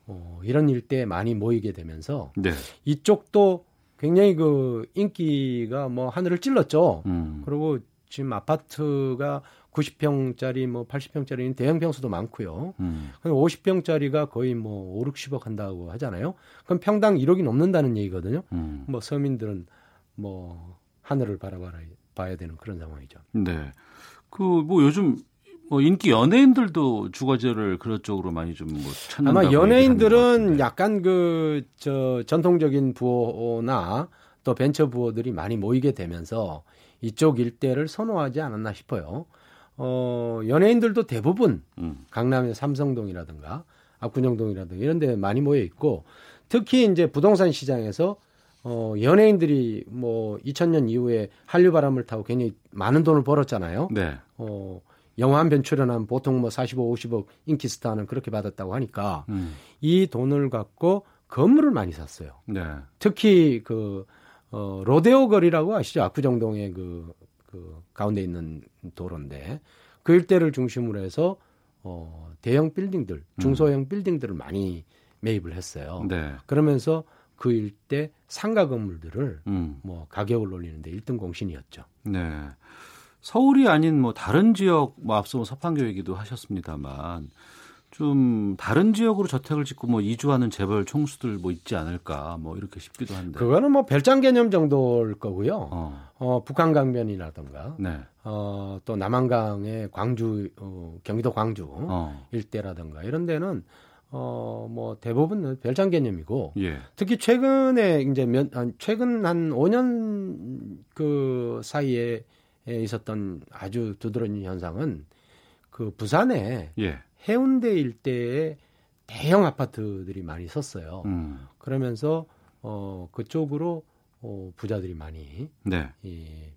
어, 이런 일대에 많이 모이게 되면서 네. 이쪽도 굉장히 그 인기가 뭐 하늘을 찔렀죠. 음. 그리고 지금 아파트가 90평짜리 뭐 80평짜리 대형 평수도 많고요. 음. 50평짜리가 거의 뭐 5, 60억 한다고 하잖아요. 그럼 평당 1억이 넘는다는 얘기거든요. 음. 뭐 서민들은 뭐 하늘을 바라봐야 봐야 되는 그런 상황이죠. 네. 그 뭐 요즘 뭐 인기 연예인들도 주거지를 그런 쪽으로 많이 좀뭐 찾는다고 아마 연예인들은 약간 그 저 전통적인 부호나 또 벤처 부호들이 많이 모이게 되면서 이쪽 일대를 선호하지 않았나 싶어요. 어, 연예인들도 대부분 음. 강남의 삼성동이라든가 압구정동이라든가 이런 데 많이 모여 있고 특히 이제 부동산 시장에서 어, 연예인들이 뭐 2000년 이후에 한류 바람을 타고 굉장히 많은 돈을 벌었잖아요. 네. 어, 영화 한 편 출연하면 보통 뭐 45, 50억 인기 스타는 그렇게 받았다고 하니까 음. 이 돈을 갖고 건물을 많이 샀어요. 네. 특히 그 어, 로데오 거리라고 아시죠? 압구정동의 그, 그 가운데 있는 도로인데 그 일대를 중심으로 해서 어, 대형 빌딩들, 음. 중소형 음. 빌딩들을 많이 매입을 했어요. 네. 그러면서 그 일대 상가 건물들을 음. 뭐 가격을 올리는데 1등 공신이었죠. 네. 서울이 아닌 뭐 다른 지역 뭐 앞서 뭐 서판교 얘기도 하셨습니다만 좀 다른 지역으로 저택을 짓고 뭐 이주하는 재벌 총수들 뭐 있지 않을까 뭐 이렇게 싶기도 한데 그거는 뭐 별장 개념 정도일 거고요. 어, 어 북한 강변이라든가 네. 어, 또 남한강의 광주 어, 경기도 광주 어. 일대라든가 이런 데는 어, 뭐, 대부분 별장 개념이고, 예. 특히 최근에, 이제 몇, 최근 한 5년 그 사이에 있었던 아주 두드러진 현상은 그 부산에 예. 해운대 일대에 대형 아파트들이 많이 섰어요. 음. 그러면서 어 그쪽으로 어 부자들이 많이 네. 예,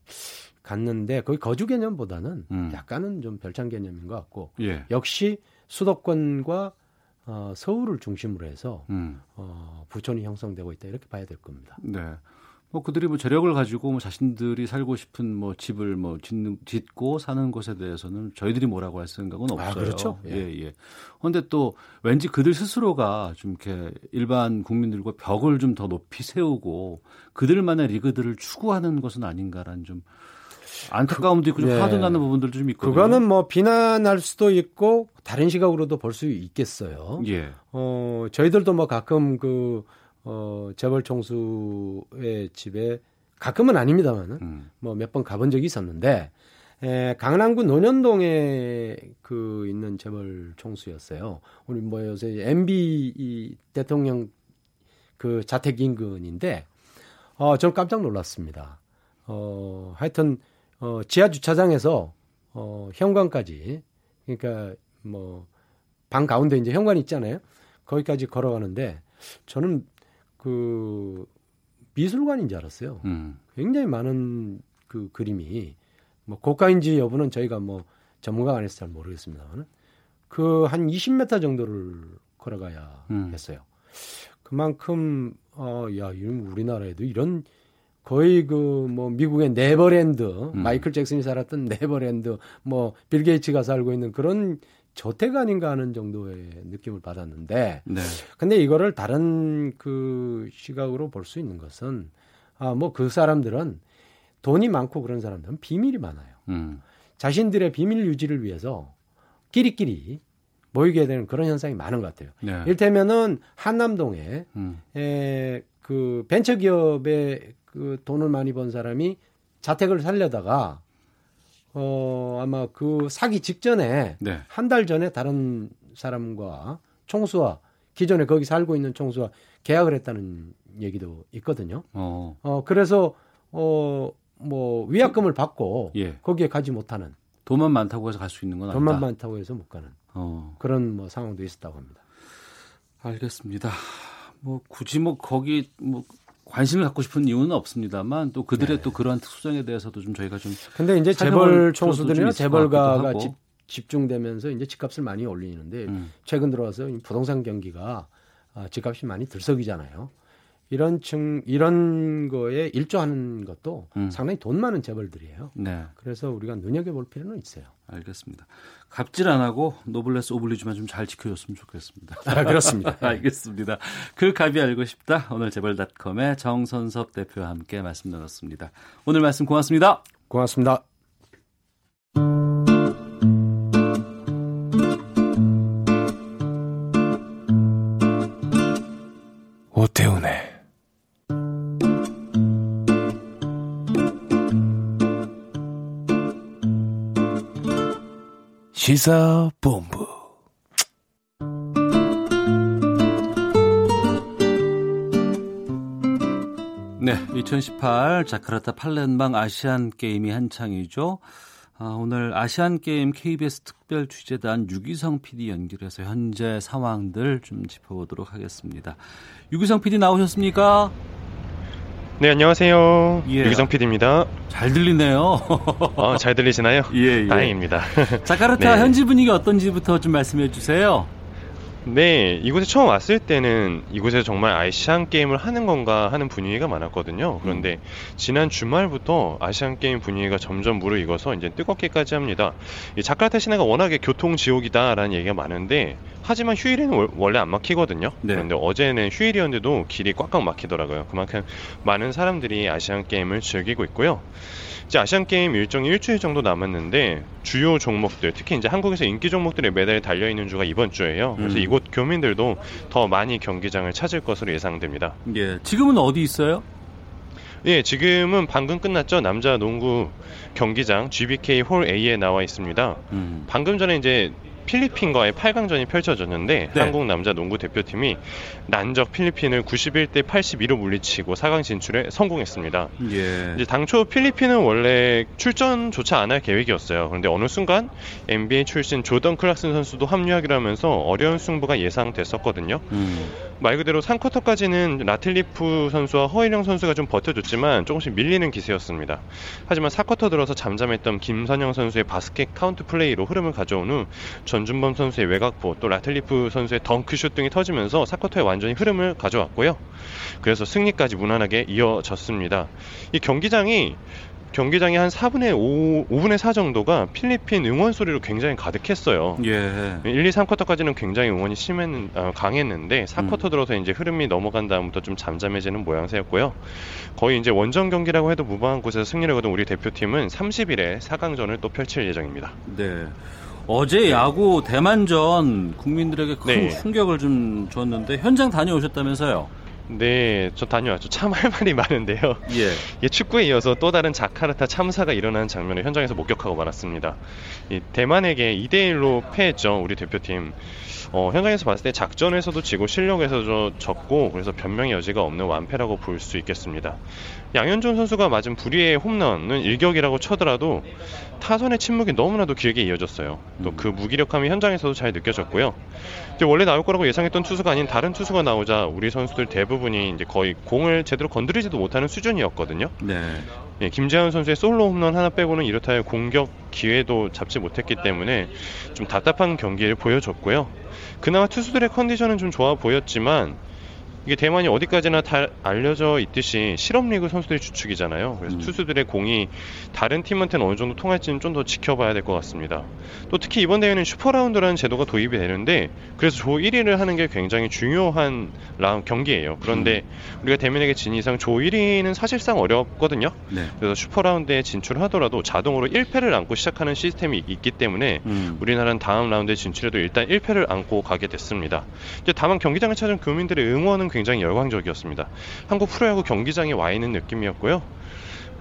갔는데 거기 거주 개념보다는 음. 약간은 좀 별장 개념인 것 같고 예. 역시 수도권과 어, 서울을 중심으로 해서 음. 어, 부촌이 형성되고 있다 이렇게 봐야 될 겁니다. 네. 뭐 그들이 뭐 재력을 가지고 뭐 자신들이 살고 싶은 뭐 집을 뭐 짓는 짓고 사는 것에 대해서는 저희들이 뭐라고 할 생각은 아, 없어요. 아, 그렇죠. 예, 예. 그런데 또 왠지 그들 스스로가 좀 이렇게 일반 국민들과 벽을 좀 더 높이 세우고 그들만의 리그들을 추구하는 것은 아닌가라는 좀 안타까움도 있고 좀 예. 화도 나는 부분들도 좀 있거든요. 그거는 뭐 비난할 수도 있고 다른 시각으로도 볼 수 있겠어요. 예. 어, 저희들도 뭐 가끔 그 어, 재벌 총수의 집에 가끔은 아닙니다만은 음. 뭐몇 번 가본 적이 있었는데 에, 강남구 논현동에 그 있는 재벌 총수였어요. 우리 뭐 요새 MB 이 대통령 그 자택 인근인데 어, 저는 깜짝 놀랐습니다. 어, 하여튼 어, 지하 주차장에서 어, 현관까지 그러니까 뭐 방 가운데 이제 현관 있잖아요. 거기까지 걸어가는데 저는 그 미술관인 줄 알았어요. 음. 굉장히 많은 그 그림이 뭐 고가인지 여부는 저희가 뭐 전문가가 아니어서 잘 모르겠습니다만 그한 20m 정도를 걸어가야 음. 했어요. 그만큼 어야 우리나라에도 이런 거의 그 뭐 미국의 네버랜드 음. 마이클 잭슨이 살았던 네버랜드 뭐 빌 게이츠가 살고 있는 그런 저택 아닌가 하는 정도의 느낌을 받았는데 네. 근데 이거를 다른 그 시각으로 볼 수 있는 것은 아 뭐 그 사람들은 돈이 많고 그런 사람들은 비밀이 많아요. 음. 자신들의 비밀 유지를 위해서 끼리끼리 모이게 되는 그런 현상이 많은 것 같아요. 네. 일테면은 한남동에 음. 에, 그 벤처기업에 그 돈을 많이 번 사람이 자택을 살려다가 어, 아마 그 사기 직전에 네. 한달 전에 다른 사람과 총수와 기존에 거기 살고 있는 총수와 계약을 했다는 얘기도 있거든요. 어, 어 그래서 어 뭐 위약금을 받고 예. 거기에 가지 못하는 돈만 많다고 해서 갈 수 있는 건 아니다. 돈만 많다고 해서 못 가는 어. 그런 뭐 상황도 있었다고 합니다. 알겠습니다. 뭐 굳이 뭐 거기 뭐 관심을 갖고 싶은 이유는 없습니다만 또 그들의 네. 또 그러한 특수성에 대해서도 좀 저희가 좀 근데 이제 재벌 총수들이나 재벌가가 집, 집중되면서 이제 집값을 많이 올리는데 음. 최근 들어와서 부동산 경기가 아, 집값이 많이 들썩이잖아요. 이런 층 이런 거에 일조하는 것도 음. 상당히 돈 많은 재벌들이에요. 네. 그래서 우리가 눈여겨 볼 필요는 있어요. 알겠습니다. 갑질 안 하고 노블레스 오블리주만 좀 잘 지켜줬으면 좋겠습니다. 아, 그렇습니다. 알겠습니다. 그 갑이 알고 싶다. 오늘 재벌닷컴의 정선섭 대표와 함께 말씀 나눴습니다. 오늘 말씀 고맙습니다. 고맙습니다. 시사본부 네, 2018 자카르타 팔렌방 아시안 게임이 한창이죠. 아, 오늘 아시안 게임 KBS 특별 취재단 유기성 PD 연결해서 현재 상황들 좀 짚어보도록 하겠습니다. 유기성 PD 나오셨습니까? 네, 안녕하세요. 예. 유기성 PD입니다. 잘 들리네요. 어, 잘 들리시나요? 예, 예. 다행입니다. 자카르타 네. 현지 분위기 어떤지부터 좀 말씀해 주세요. 네, 이곳에 처음 왔을 때는 이곳에서 정말 아시안 게임을 하는 건가 하는 분위기가 많았거든요. 그런데 음. 지난 주말부터 아시안 게임 분위기가 점점 무르익어서 이제 뜨겁게까지 합니다. 이 자카르타 시내가 워낙에 교통 지옥이다라는 얘기가 많은데 하지만 휴일에는 원래 안 막히거든요. 네. 그런데 어제는 휴일이었는데도 길이 꽉꽉 막히더라고요. 그만큼 많은 사람들이 아시안 게임을 즐기고 있고요. 이제 아시안 게임 일정이 일주일 정도 남았는데 주요 종목들 특히 이제 한국에서 인기 종목들의 메달이 달려 있는 주가 이번 주예요. 그래서 음. 이곳 교민들도 더 많이 경기장을 찾을 것으로 예상됩니다. 예, 지금은 어디 있어요? 예, 지금은 방금 끝났죠. 남자 농구 경기장 GBK 홀 A에 나와 있습니다. 음. 방금 전에 이제 필리핀과의 8강전이 펼쳐졌는데 네. 한국 남자 농구 대표팀이 난적 필리핀을 91대 82로 물리치고 4강 진출에 성공했습니다. 예. 이제 당초 필리핀은 원래 출전조차 안 할 계획이었어요. 그런데 어느 순간 NBA 출신 조던 클락슨 선수도 합류하기로 하면서 어려운 승부가 예상됐었거든요. 음. 말 그대로 3쿼터까지는 라틀리프 선수와 허일영 선수가 좀 버텨줬지만 조금씩 밀리는 기세였습니다. 하지만 4쿼터 들어서 잠잠했던 김선형 선수의 바스켓 카운트 플레이로 흐름을 가져온 후 전준범 선수의 외곽포 또 라틀리프 선수의 덩크슛 등이 터지면서 사쿼터에 완전히 흐름을 가져왔고요. 그래서 승리까지 무난하게 이어졌습니다. 이 경기장이 경기장이 한 4분의 5, 5분의 4 정도가 필리핀 응원 소리로 굉장히 가득했어요. 예. 1, 2, 3쿼터까지는 굉장히 응원이 심했, 어, 강했는데 4쿼터 음. 들어서 이제 흐름이 넘어간 다음부터 좀 잠잠해지는 모양새였고요. 거의 이제 원정 경기라고 해도 무방한 곳에서 승리를 거둔 우리 대표팀은 30일에 4강전을 또 펼칠 예정입니다. 네. 어제 야구 대만전 국민들에게 큰 네. 충격을 좀 줬는데 현장 다녀오셨다면서요? 네, 저 다녀왔죠. 참 할 말이 많은데요. 예. 예, 축구에 이어서 또 다른 자카르타 참사가 일어난 장면을 현장에서 목격하고 말았습니다. 이 대만에게 2대 1로 패했죠. 우리 대표팀. 어, 현장에서 봤을 때 작전에서도 지고 실력에서도 졌고 그래서 변명의 여지가 없는 완패라고 볼 수 있겠습니다. 양현종 선수가 맞은 불의의 홈런은 일격이라고 쳐더라도 타선의 침묵이 너무나도 길게 이어졌어요. 또그 음. 무기력함이 현장에서도 잘 느껴졌고요. 이제 원래 나올 거라고 예상했던 투수가 아닌 다른 투수가 나오자 우리 선수들 대부분이 이제 거의 공을 제대로 건드리지도 못하는 수준이었거든요. 네. 예, 김재현 선수의 솔로 홈런 하나 빼고는 이렇다 할 공격 기회도 잡지 못했기 때문에 좀 답답한 경기를 보여줬고요. 그나마 투수들의 컨디션은 좀 좋아 보였지만 이게 대만이 어디까지나 다 알려져 있듯이 실업리그 선수들의 주축이잖아요. 그래서 음. 투수들의 공이 다른 팀한테는 어느 정도 통할지는 좀 더 지켜봐야 될 것 같습니다. 또 특히 이번 대회는 슈퍼라운드라는 제도가 도입이 되는데 그래서 조 1위를 하는 게 굉장히 중요한 라운 경기예요. 그런데 음. 우리가 대만에게 진 이상 조 1위는 사실상 어렵거든요. 네. 그래서 슈퍼라운드에 진출하더라도 자동으로 1패를 안고 시작하는 시스템이 있기 때문에 음. 우리나라는 다음 라운드에 진출해도 일단 1패를 안고 가게 됐습니다. 이제 다만 경기장을 찾은 교민들의 응원은 굉장히 열광적이었습니다. 한국 프로야구 경기장에 와 있는 느낌이었고요.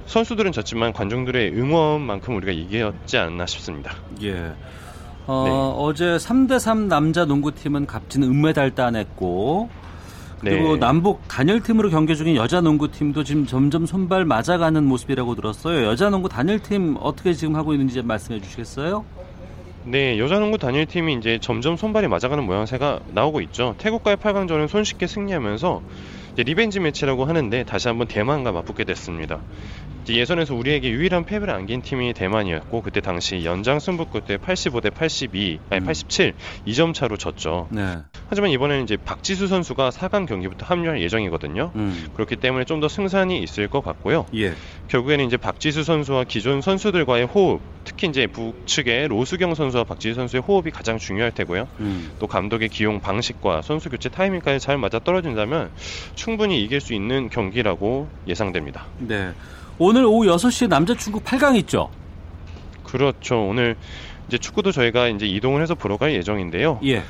선수들은 졌지만 관중들의 응원만큼 우리가 이겼지 않나 싶습니다. 예. 어, 네. 어제 3대3 남자 농구팀은 값진 은메달 따냈고 그리고 네. 남북 단일팀으로 경기 중인 여자 농구팀도 지금 점점 손발 맞아가는 모습이라고 들었어요. 여자 농구 단일팀 어떻게 지금 하고 있는지 좀 말씀해 주시겠어요? 네, 여자농구 단일팀이 이제 점점 손발이 맞아가는 모양새가 나오고 있죠. 태국과의 8강전은 손쉽게 승리하면서 revenge match라고 하는데 다시 한번 대만과 맞붙게 됐습니다. 예선에서 우리에게 유일한 패배를 안긴 팀이 대만이었고 그때 당시 연장 승부 끝에 85대 82, 아니 87 음. 2점 차로 졌죠. 네. 하지만 이번에는 이제 박지수 선수가 4강 경기부터 합류할 예정이거든요. 음. 그렇기 때문에 좀 더 승산이 있을 것 같고요. 예. 결국에는 이제 박지수 선수와 기존 선수들과의 호흡, 특히 이제 북측의 로숙영 선수와 박지수 선수의 호흡이 가장 중요할 테고요. 음. 또 감독의 기용 방식과 선수 교체 타이밍까지 잘 맞아 떨어진다면 충분히 이길 수 있는 경기라고 예상됩니다. 네. 오늘 오후 6시에 남자 축구 8강 있죠? 그렇죠. 오늘 이제 축구도 저희가 이제 이동을 해서 보러 갈 예정인데요. 예.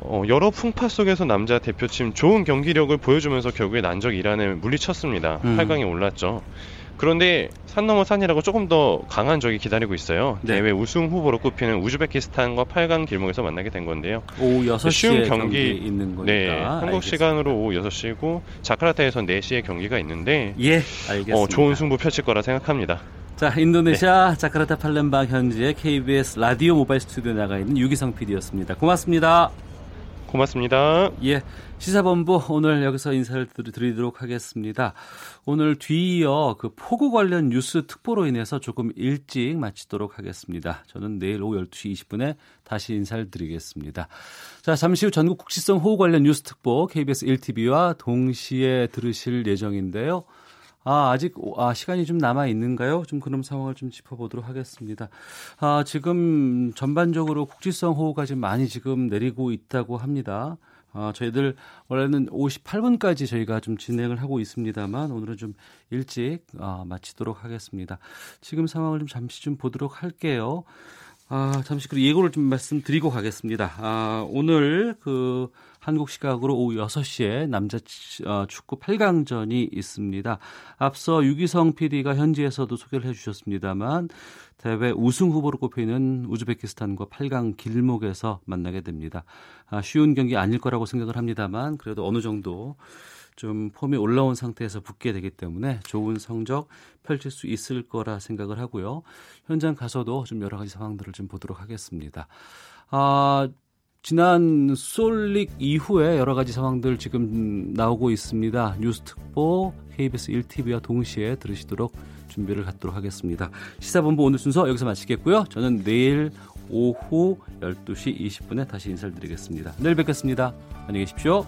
어, 여러 풍파 속에서 남자 대표팀 좋은 경기력을 보여주면서 결국에 난적 이란을 물리쳤습니다. 음. 8강에 올랐죠. 그런데 산 넘어 산이라고 조금 더 강한 적이 기다리고 있어요. 네. 대회 우승 후보로 꼽히는 우즈베키스탄과 8강 길목에서 만나게 된 건데요. 오후 6시에 쉬운 경기 있는 거니까. 네, 한국 시간으로 오후 6시고 자카르타에서 4시에 경기가 있는데 예, 알겠습니다. 어, 좋은 승부 펼칠 거라 생각합니다. 자, 인도네시아 네. 자카르타 팔렘방 현지의 KBS 라디오 모바일 스튜디오 나가 있는 유기성 PD였습니다. 고맙습니다. 고맙습니다. 예. 시사본부 오늘 여기서 인사를 드리도록 하겠습니다. 오늘 뒤이어 그 폭우 관련 뉴스 특보로 인해서 조금 일찍 마치도록 하겠습니다. 저는 내일 오후 12시 20분에 다시 인사를 드리겠습니다. 자, 잠시 후 전국 국시성 호우 관련 뉴스 특보 KBS 1TV와 동시에 들으실 예정인데요. 아, 아직 아, 시간이 좀 남아 있는가요? 좀 그런 상황을 좀 짚어보도록 하겠습니다. 아, 지금 전반적으로 국지성 호우가 지금 많이 지금 내리고 있다고 합니다. 아, 저희들 원래는 58분까지 저희가 좀 진행을 하고 있습니다만 오늘은 좀 일찍 아, 마치도록 하겠습니다. 지금 상황을 좀 잠시 좀 보도록 할게요. 아, 잠시 그 예고를 좀 말씀드리고 가겠습니다. 아, 오늘 그 한국 시각으로 오후 6시에 남자 어, 축구 8강전이 있습니다. 앞서 유기성 PD가 현지에서도 소개를 해 주셨습니다만 대회 우승 후보로 꼽히는 우즈베키스탄과 8강 길목에서 만나게 됩니다. 아, 쉬운 경기 아닐 거라고 생각을 합니다만 그래도 어느 정도 좀 폼이 올라온 상태에서 붙게 되기 때문에 좋은 성적 펼칠 수 있을 거라 생각을 하고요. 현장 가서도 좀 여러 가지 상황들을 좀 보도록 하겠습니다. 아, 지난 솔릭 이후에 여러 가지 상황들 지금 나오고 있습니다. 뉴스 특보 KBS 1TV와 동시에 들으시도록 준비를 갖도록 하겠습니다. 시사본부 오늘 순서 여기서 마치겠고요. 저는 내일 오후 12시 20분에 다시 인사를 드리겠습니다. 내일 뵙겠습니다. 안녕히 계십시오.